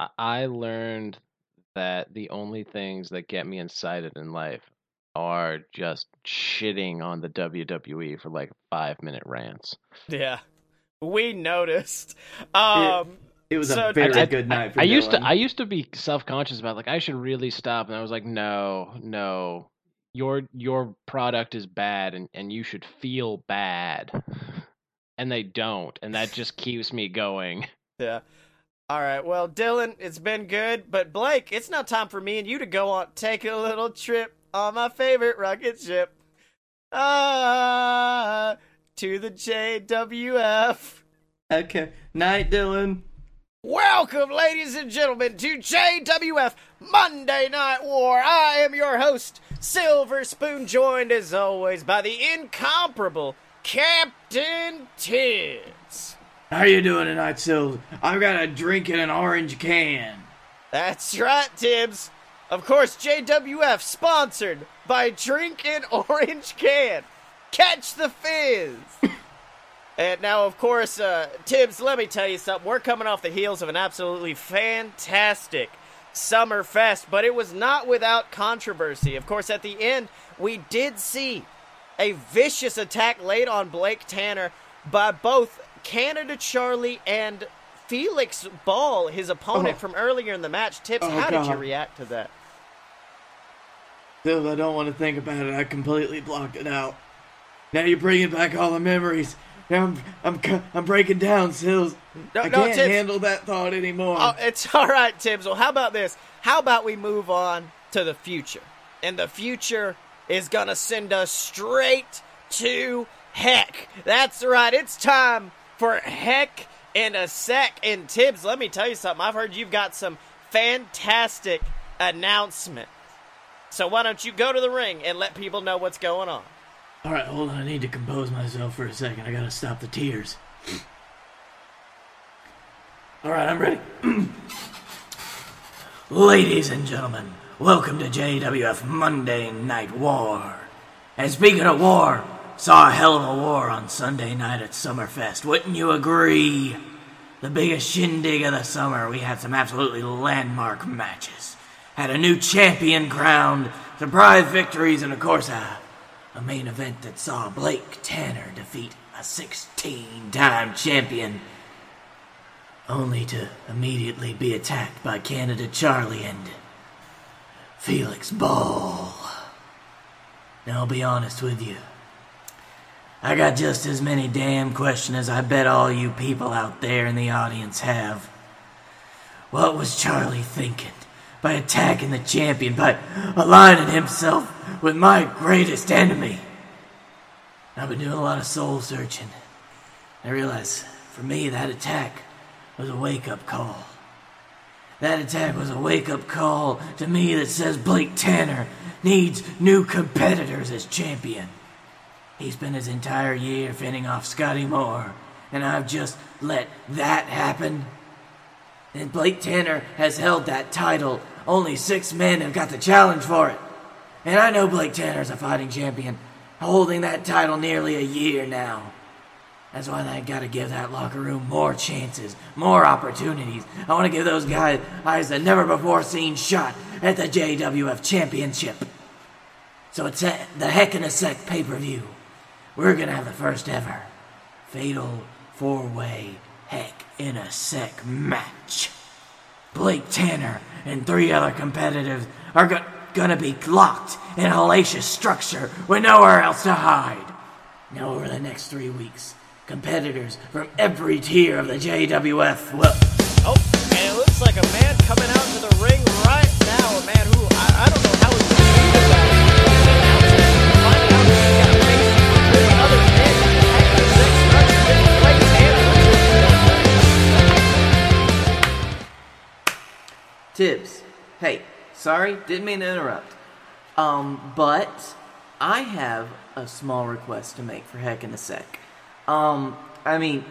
I- I learned that the only things that get me excited in life are just shitting on the WWE for like five minute rants. Yeah. We noticed. Um It was So, a very I- I- good night for I used to I used to be self conscious about like I should really stop, and I was like, no, no, your your product is bad, and and you should feel bad, and they don't, and that just keeps me going. [laughs] Yeah. All right. Well, Dylan, it's been good, but Blake, it's now time for me and you to go on take a little trip on my favorite rocket ship. Ah, to the JWF. Okay. Night, Dylan. Welcome, ladies and gentlemen, to JWF Monday Night War. I am your host, Silver Spoon, joined as always by the incomparable Captain Tibbs. How you doing tonight, Sills? I've got a drink in an orange can. That's right, Tibbs. Of course, JWF sponsored by Drink Drinking Orange Can. Catch the fizz. [coughs] and now, of course, uh, Tibbs, let me tell you something. We're coming off the heels of an absolutely fantastic Summer Fest, but it was not without controversy. Of course, at the end, we did see a vicious attack laid on Blake Tanner by both Canada Charlie and Felix Ball, his opponent Oh. from earlier in the match. Tibbs, Oh, how did you react to that? Sills, I don't want to think about it. I completely blocked it out. Now you're bringing back all the memories. Now I'm, I'm, I'm breaking down, Sills. No, I no, can't Tibbs. handle that thought anymore. Oh, it's [laughs] all right, Tibbs. Well, how about this? How about we move on to the future? And the future is going to send us straight to heck. That's right. It's time for heck in a sec. And Tibbs, let me tell you something. I've heard you've got some fantastic announcement. So why don't you go to the ring and let people know what's going on? All right, hold on. I need to compose myself for a second. I gotta stop the tears. All right, I'm ready. [clears throat] Ladies and gentlemen, welcome to JWF Monday Night War. And speaking of war, saw a hell of a war on Sunday night at Summerfest. Wouldn't you agree? The biggest shindig of the summer. We had some absolutely landmark matches. Had a new champion crowned, surprise victories, and of course a a main event that saw Blake Tanner defeat a 16 time champion, only to immediately be attacked by Canada Charlie and Felix Ball. Now, I'll be honest with you. I got just as many damn questions as I bet all you people out there in the audience have. What was Charlie thinking by attacking the champion, by aligning himself with my greatest enemy? I've been doing a lot of soul searching. I realize, for me, that attack was a wake up call. That attack was a wake up call to me that says Blake Tanner needs new competitors as champion. He spent his entire year fending off Scotty Moore, and I've just let that happen. And Blake Tanner has held that title. Only six men have got the challenge for it. And I know Blake Tanner's a fighting champion, holding that title nearly a year now. That's why I gotta give that locker room more chances, more opportunities. I wanna give those guys eyes a never before seen shot at the JWF Championship. So it's at the Heck in a Sec pay per view. We're gonna have the first ever Fatal Four Way Heck in a Sec match. Blake Tanner and three other competitors are go- gonna be locked in a hellacious structure with nowhere else to hide. Now, over the next three weeks, competitors from every tier of the JWF will. Oh, and it looks like a man coming out to the ring right now. A man who I, I don't know how he's going to do that. Find out he's got a face with other men. Heck, the six starts with Blake Tibbs. Hey, sorry, didn't mean to interrupt. Um, but I have a small request to make for Heck in a Sec. Um, I mean,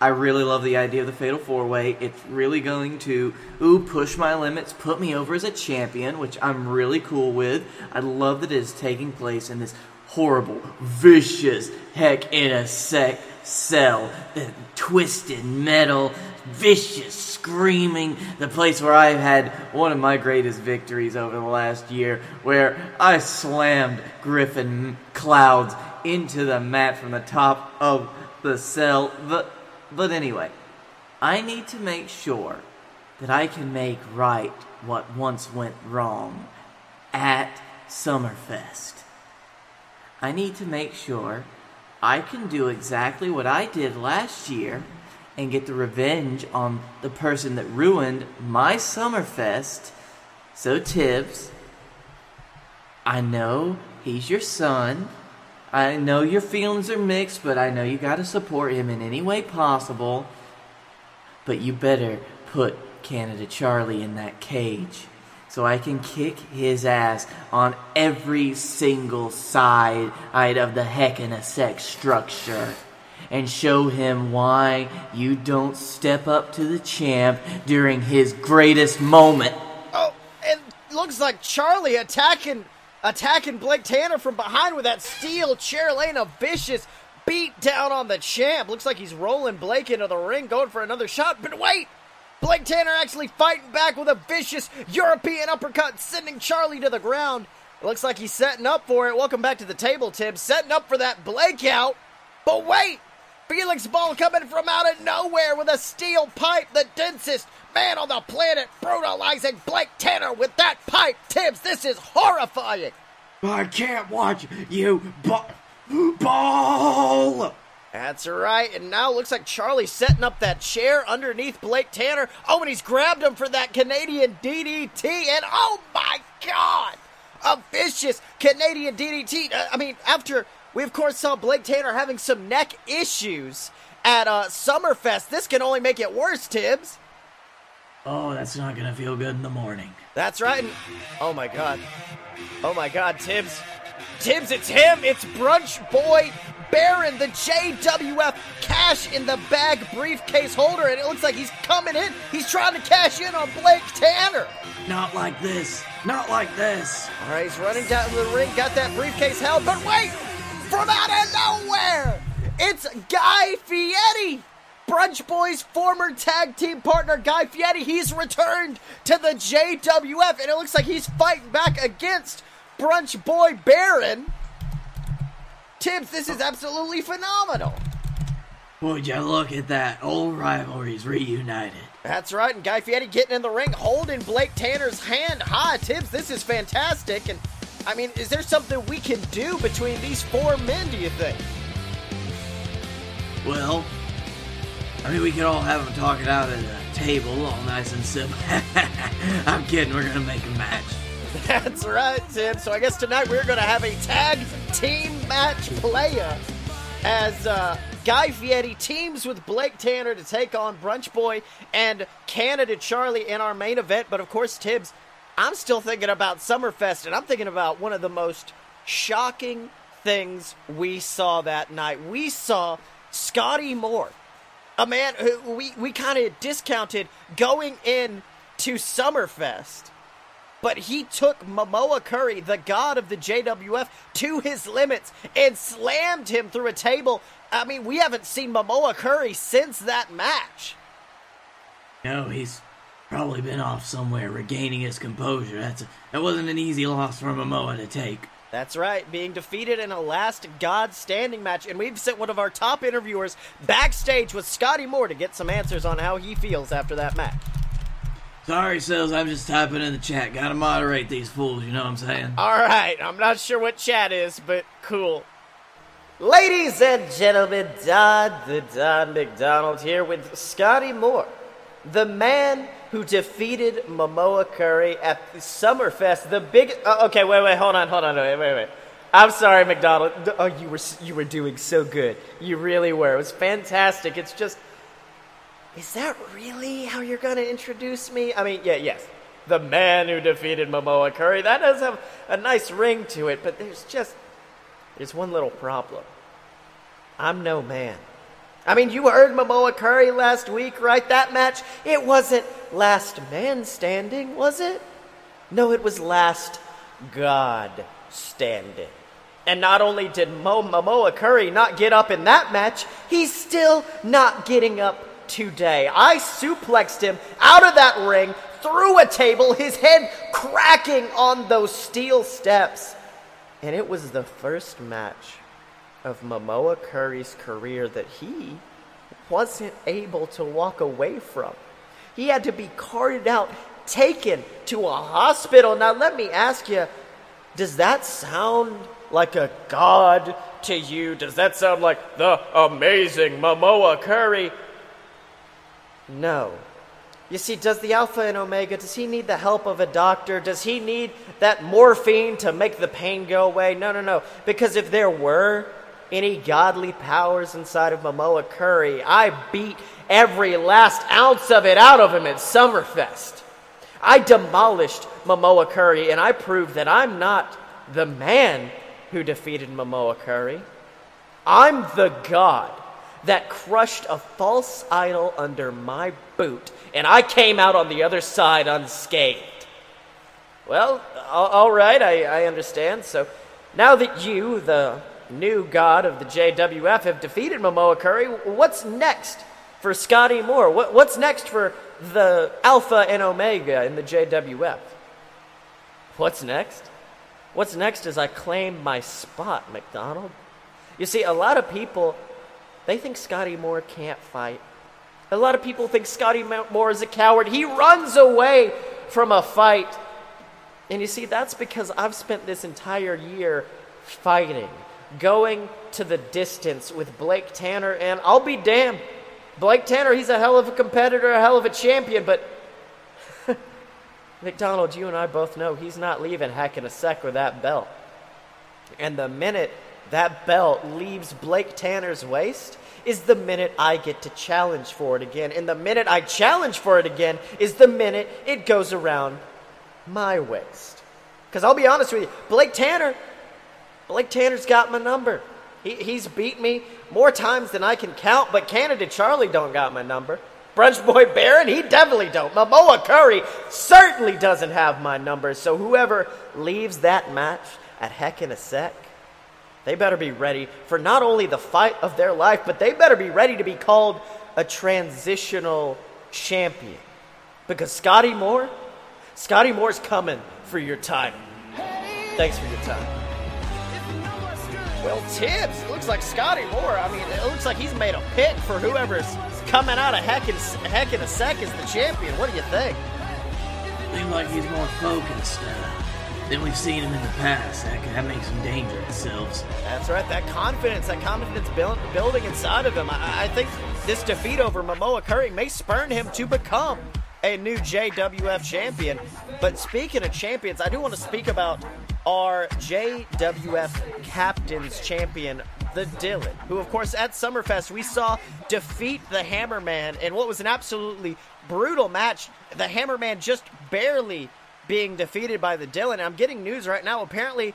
I really love the idea of the Fatal Four Way. It's really going to, ooh, push my limits, put me over as a champion, which I'm really cool with. I love that it is taking place in this horrible, vicious Heck in a Sec cell. The twisted metal, vicious screaming. The place where I've had one of my greatest victories over the last year, where I slammed Griffin Clouds into the mat from the top of the cell. But, but anyway, I need to make sure that I can make right what once went wrong at Summerfest. I need to make sure I can do exactly what I did last year and get the revenge on the person that ruined my Summerfest. So, Tibbs, I know he's your son. I know your feelings are mixed, but I know you gotta support him in any way possible. But you better put Canada Charlie in that cage. so I can kick his ass on every single side of the heck in a sec structure and show him why you don't step up to the champ during his greatest moment. Oh, it looks like Charlie attacking attacking Blake Tanner from behind with that steel chair laying a vicious beat down on the champ. Looks like he's rolling Blake into the ring, going for another shot. But wait! Blake Tanner actually fighting back with a vicious European uppercut, sending Charlie to the ground. It looks like he's setting up for it. Welcome back to the table, Tim. Setting up for that Blake out. But wait! Felix Ball coming from out of nowhere with a steel pipe, the densest man on the planet, brutalizing Blake Tanner with that pipe. Tibbs, this is horrifying. I can't watch you ball. ball. That's right, and now it looks like Charlie's setting up that chair underneath Blake Tanner. Oh, and he's grabbed him for that Canadian DDT, and oh my god! A vicious Canadian DDT. Uh, I mean, after we of course saw Blake Tanner having some neck issues at uh, Summerfest, this can only make it worse, Tibbs. Oh, that's not gonna feel good in the morning. That's right. Oh my god. Oh my god, Tibbs. Tibbs, it's him. It's Brunch Boy Baron, the JWF cash in the bag briefcase holder, and it looks like he's coming in. He's trying to cash in on Blake Tanner. Not like this. Not like this. All right, he's running down to the ring, got that briefcase held, but wait! From out of nowhere, it's Guy Fieri. Brunch Boy's former tag team partner Guy Fieri, he's returned to the JWF, and it looks like he's fighting back against Brunch Boy Baron. Tibbs, this is absolutely phenomenal. Would you look at that? Old rivalries reunited. That's right, and Guy Fieri getting in the ring, holding Blake Tanner's hand high. Tibbs, this is fantastic. And I mean, is there something we can do between these four men, do you think? Well, I mean, we could all have them talk it out at a table, all nice and simple. [laughs] I'm kidding, we're gonna make a match. That's right, Tim. So I guess tonight we're to have a tag team match playa as uh, Guy Fieri teams with Blake Tanner to take on Brunch Boy and Canada Charlie in our main event. But of course, Tibbs, I'm still thinking about Summerfest, and I'm thinking about one of the most shocking things we saw that night. We saw Scotty Moore, a man who we, we kind of discounted going in to Summerfest but he took Momoa Curry, the god of the JWF, to his limits and slammed him through a table. I mean, we haven't seen Momoa Curry since that match. No, he's probably been off somewhere regaining his composure. That's a, that wasn't an easy loss for Momoa to take. That's right, being defeated in a last God standing match. And we've sent one of our top interviewers backstage with Scotty Moore to get some answers on how he feels after that match. Sorry, Sales, I'm just typing in the chat. Gotta moderate these fools, you know what I'm saying? Alright, I'm not sure what chat is, but cool. Ladies and gentlemen, Don the Don McDonald here with Scotty Moore, the man who defeated Momoa Curry at Summerfest. The big. Uh, okay, wait, wait, hold on, hold on, wait, wait, wait. I'm sorry, McDonald. Oh, you were you were doing so good. You really were. It was fantastic. It's just is that really how you're to introduce me? I mean, yeah, yes. The man who defeated Momoa Curry. That does have a nice ring to it, but there's just there's one little problem. I'm no man. I mean, you heard Momoa Curry last week, right? That match, it wasn't last man standing, was it? No, it was last God standing. And not only did Mo- Momoa Curry not get up in that match, he's still not getting up today. I suplexed him out of that ring, through a table, his head cracking on those steel steps. And it was the first match of Momoa Curry's career that he wasn't able to walk away from. He had to be carted out, taken to a hospital. Now, let me ask you does that sound like a god to you? Does that sound like the amazing Momoa Curry? No. You see, does the Alpha and Omega, does he need the help of a doctor? Does he need that morphine to make the pain go away? No, no, no. Because if there were any godly powers inside of Momoa Curry, I beat every last ounce of it out of him at Summerfest. I demolished Momoa Curry, and I proved that I'm not the man who defeated Momoa Curry. I'm the god that crushed a false idol under my boot, and I came out on the other side unscathed. Well, all right, I, I understand. So now that you, the new god of the JWF, have defeated Momoa Curry, what's next for Scotty Moore? What, what's next for the Alpha and Omega in the JWF? What's next? What's next is I claim my spot, McDonald. You see, a lot of people, they think Scotty Moore can't fight. A lot of people think Scotty Moore is a coward. He runs away from a fight. And you see, that's because I've spent this entire year fighting, going to the distance with Blake Tanner, and I'll be damned. Blake Tanner, he's a hell of a competitor, a hell of a champion, but [laughs] McDonald, you and I both know he's not leaving heck in a sec with that belt. And the minute that belt leaves Blake Tanner's waist is the minute I get to challenge for it again. And the minute I challenge for it again is the minute it goes around my waist. Because I'll be honest with you, Blake Tanner, Blake Tanner's got my number. He, he's beat me more times than I can count, but Canada Charlie don't got my number. Brunch Boy Baron, he definitely don't. Momoa Curry certainly doesn't have my number. So whoever leaves that match at heck in a sec, they better be ready for not only the fight of their life, but they better be ready to be called a transitional champion. Because Scotty Moore, Scotty Moore's coming for your title. Thanks for your time. Well, Tibbs, it looks like Scotty Moore. I mean, it looks like he's made a pick for whoever's coming out of heck in, heck in a sec as the champion. What do you think? Seems like he's more focused uh, than we've seen him in the past. That, that makes him dangerous. That's right. That confidence, that confidence build, building inside of him. I, I think this defeat over Momoa Curry may spurn him to become a new JWF champion. But speaking of champions, I do want to speak about our JWF Captains Champion, the Dylan, who, of course, at Summerfest we saw defeat the Hammerman in what was an absolutely brutal match. The Hammerman just barely being defeated by the Dylan. I'm getting news right now. Apparently,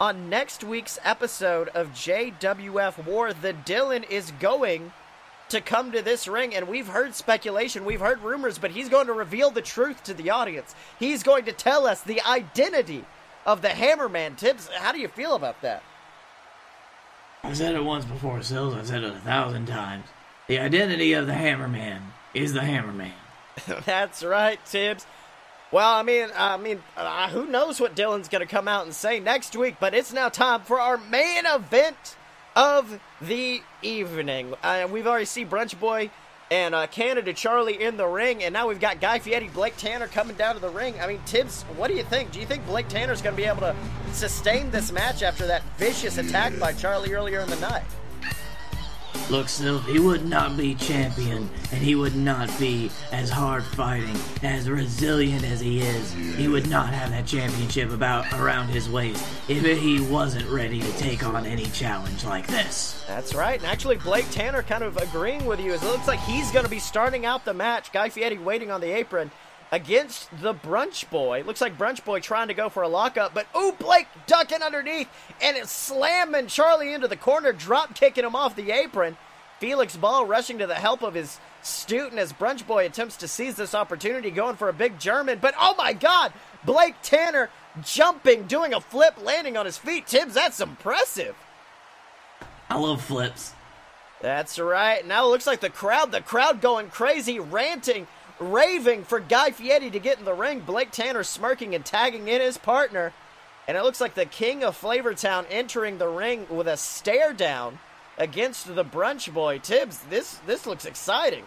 on next week's episode of JWF War, the Dylan is going to come to this ring, and we've heard speculation, we've heard rumors, but he's going to reveal the truth to the audience. He's going to tell us the identity of the Hammerman. Tibbs, how do you feel about that? I said it once before, Sills. I said it a thousand times. The identity of the Hammerman is the Hammerman. [laughs] That's right, Tibbs. Well, I mean, I mean, uh, who knows what Dylan's going to come out and say next week? But it's now time for our main event of the evening. Uh, we've already seen Brunch Boy and uh, Canada Charlie in the ring, and now we've got Guy Fieri, Blake Tanner coming down to the ring. I mean, Tibbs, what do you think? Do you think Blake Tanner's going to be able to sustain this match after that vicious attack by Charlie earlier in the night? Look, Sylv, he would not be champion, and he would not be as hard fighting, as resilient as he is. He would not have that championship about around his waist if he wasn't ready to take on any challenge like this. That's right. And actually, Blake Tanner kind of agreeing with you. As it looks like he's going to be starting out the match. Guy Fieri waiting on the apron against the Brunch Boy. Looks like Brunch Boy trying to go for a lockup, but oh, Blake ducking underneath and it's slamming Charlie into the corner, drop kicking him off the apron. Felix Ball rushing to the help of his student as Brunch Boy attempts to seize this opportunity, going for a big German. But oh my God, Blake Tanner jumping, doing a flip, landing on his feet. Tibbs, that's impressive. I love flips. That's right. Now it looks like the crowd, the crowd going crazy, ranting raving for Guy Fieri to get in the ring. Blake Tanner smirking and tagging in his partner. And it looks like the king of Flavortown entering the ring with a stare down against the brunch boy. Tibbs, this this looks exciting.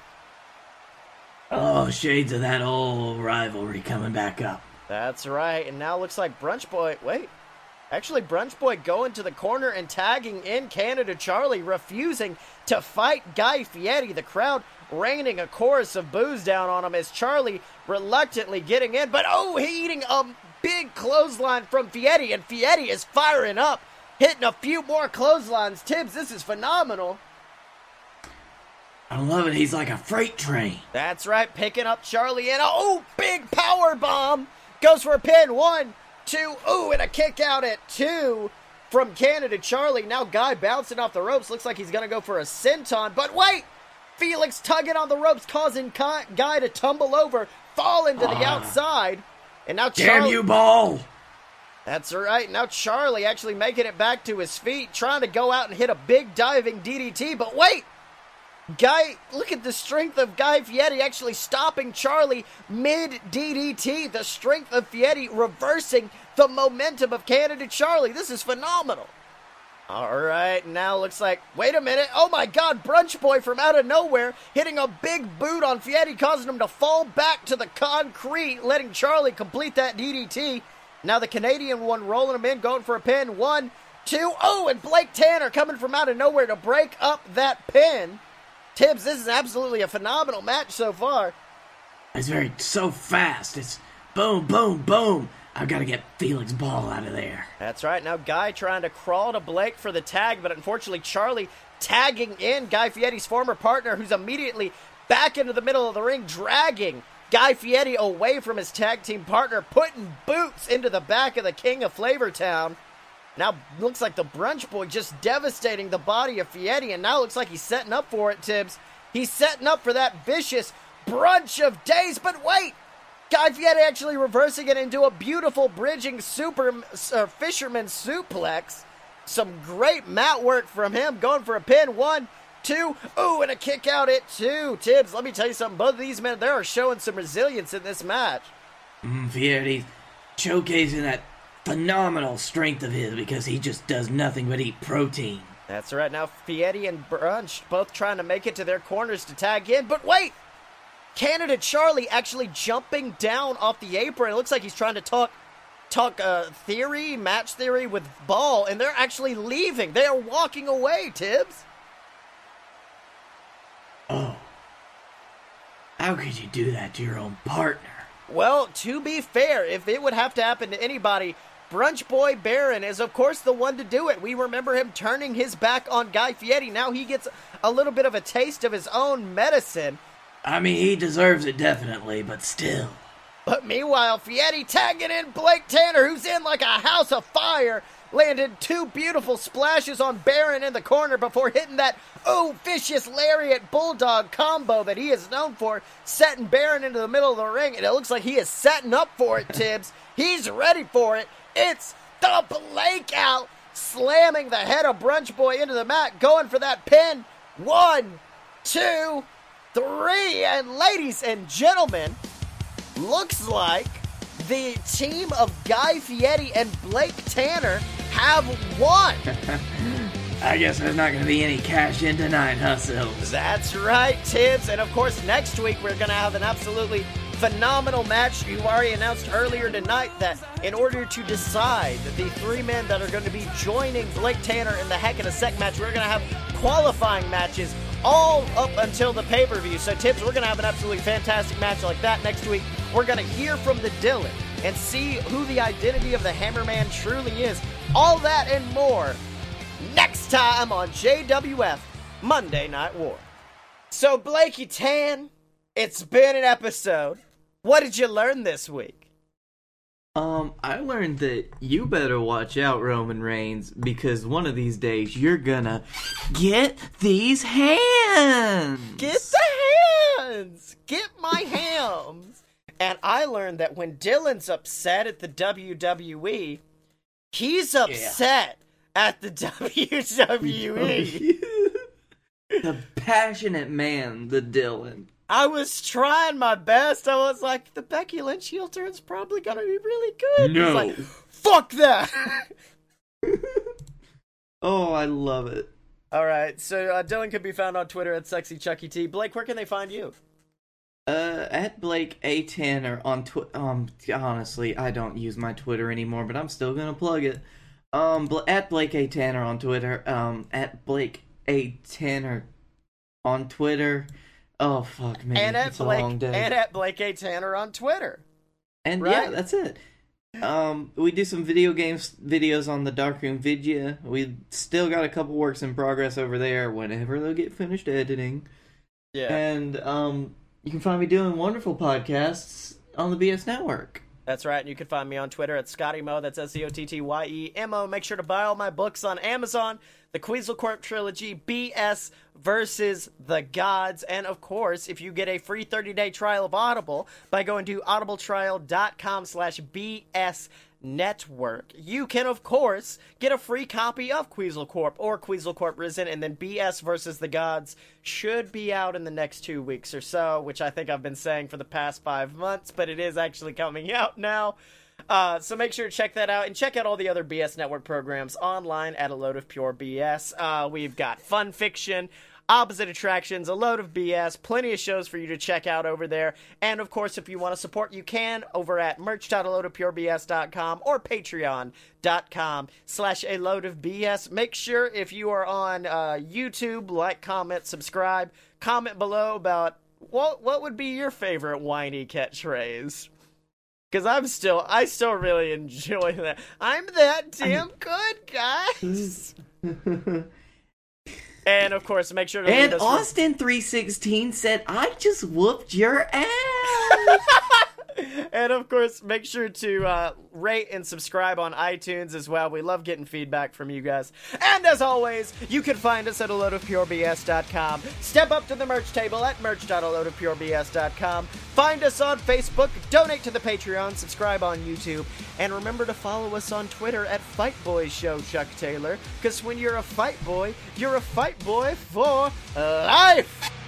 Oh, shades of that old rivalry coming back up. That's right. And now looks like Brunch Boy. Wait. Actually, Brunch Boy going to the corner and tagging in Canada Charlie, refusing to fight Guy Fieri. The crowd raining a chorus of boos down on him as Charlie reluctantly getting in. But oh, he eating a big clothesline from Fieri, and Fieri is firing up, hitting a few more clotheslines. Tibbs, this is phenomenal. I love it. He's like a freight train. That's right, picking up Charlie and oh, big power bomb goes for a pin. One, two, ooh, and a kick out at two from Canada Charlie. Now Guy bouncing off the ropes. Looks like he's gonna go for a senton, but wait, Felix tugging on the ropes, causing Guy to tumble over, fall into the Ah. outside, and now Charlie. Damn you, ball! That's right. Now Charlie actually making it back to his feet, trying to go out and hit a big diving DDT. But wait, Guy, look at the strength of Guy Fieri actually stopping Charlie mid DDT. The strength of Fieri reversing the momentum of Canada Charlie. This is phenomenal. All right, now looks like. Wait a minute. Oh my God, Brunch Boy from out of nowhere hitting a big boot on Fieri, causing him to fall back to the concrete, letting Charlie complete that DDT. Now the Canadian one rolling him in, going for a pin. One, two, oh, and Blake Tanner coming from out of nowhere to break up that pin. Tibbs, this is absolutely a phenomenal match so far. It's very so fast. It's boom, boom, boom. I've got to get Felix Ball out of there. That's right. Now Guy trying to crawl to Blake for the tag, but unfortunately Charlie tagging in Guy Fieri's former partner, who's immediately back into the middle of the ring, dragging Guy Fieri away from his tag team partner, putting boots into the back of the King of Flavortown. Now looks like the brunch boy just devastating the body of Fieri, and now looks like he's setting up for it, Tibbs. He's setting up for that vicious brunch of days, but wait! Guy Fieri actually reversing it into a beautiful bridging super uh, fisherman suplex. Some great mat work from him, going for a pin. One, two, ooh, and a kick out at two. Tibbs, let me tell you something. Both of these men, they are showing some resilience in this match. Mm, Fieri's showcasing that phenomenal strength of his because he just does nothing but eat protein. That's right. Now Fieri and Brunch both trying to make it to their corners to tag in, but wait! Canada Charlie actually jumping down off the apron. It looks like he's trying to talk talk uh, theory, match theory with Ball, and they're actually leaving. They are walking away, Tibbs. Oh. How could you do that to your own partner? Well, to be fair, if it would have to happen to anybody, Brunch Boy Baron is, of course, the one to do it. We remember him turning his back on Guy Fieri. Now he gets a little bit of a taste of his own medicine. I mean, he deserves it definitely, but still. But meanwhile, Fieri tagging in Blake Tanner, who's in like a house of fire, landed two beautiful splashes on Baron in the corner before hitting that oh vicious lariat bulldog combo that he is known for, setting Baron into the middle of the ring, and it looks like he is setting up for it, [laughs] Tibbs. He's ready for it. It's the Blake out, slamming the head of Brunch Boy into the mat, going for that pin. One, two, three, and ladies and gentlemen, looks like the team of Guy Fieri and Blake Tanner have won. [laughs] I guess there's not going to be any cash in tonight, huh, Sills? That's right, Tibbs. And of course, next week we're going to have an absolutely phenomenal match. You already announced earlier tonight that in order to decide the three men that are going to be joining Blake Tanner in the Heck in a Sec match, we're going to have qualifying matches all up until the pay per view. So, Tibbs, we're going to have an absolutely fantastic match like that next week. We're going to hear from the Dylan and see who the identity of the Hammerman truly is. All that and more next time on JWF Monday Night War. So, Blakey Tan, it's been an episode. What did you learn this week? Um, I learned that you better watch out, Roman Reigns, because one of these days you're gonna get these hands. Get the hands! Get my hams! And I learned that when Dylan's upset at the WWE, he's upset at the [laughs] WWE. [laughs] the passionate man, the Dylan. I was trying my best. I was like, the Becky Lynch heel turn's probably gonna be really good. No. He's like, fuck that! [laughs] Oh, I love it. All right, so uh, Dylan can be found on Twitter at Sexy Chucky T. Blake, where can they find you? Uh, at Blake A10 or on Twitter. um, honestly, I don't use my Twitter anymore, but I'm still gonna plug it. Um, bl- at Blake A10 or on Twitter. Um, at Blake A10 or on Twitter. Oh fuck me, and at it's a long Blake day. and at Blake A Tanner on Twitter. And Right? yeah, that's it. Um, we do some video games videos on the Darkroom Vidya. We still got a couple works in progress over there. Whenever they'll get finished editing, Yeah. And um, you can find me doing wonderful podcasts on the BS Network. That's right. And you can find me on Twitter at Scotty Mo. That's S C O T T Y E M O. Make sure to buy all my books on Amazon. The Queasel trilogy, BS versus the Gods. And of course, if you get a free 30 day trial of Audible by going to audibletrial.com slash BS network. You can, of course, get a free copy of Queasel Corp or Queasel Corp Risen, and then BS versus the Gods should be out in the next two weeks or so, which I think I've been saying for the past five months, but it is actually coming [laughs] out now. Uh, so make sure to check that out and check out all the other BS Network programs online at a load of pure BS. Uh, we've got fun fiction, opposite attractions, a load of BS, plenty of shows for you to check out over there. And of course, if you want to support, you can over at merch.aloadofpurebs.com or patreon.com slash a load of BS. Make sure if you are on uh, YouTube, like, comment, subscribe, comment below about what what would be your favorite whiny catchphrase. Cause I'm still, I still really enjoy that. I'm that damn good, guys. [laughs] and of course, make sure to And us Austin three sixteen said, "I just whooped your ass." [laughs] [laughs] and of course, make sure to uh, rate and subscribe on iTunes as well. We love getting feedback from you guys. And as always, you can find us at a load of purebs.com. Step up to the merch table at merch.aloadofpurebs.com. Find us on Facebook, donate to the Patreon, subscribe on YouTube, and remember to follow us on Twitter at Fight Boy Show Chuck Taylor. Because when you're a fight boy, you're a fight boy for life.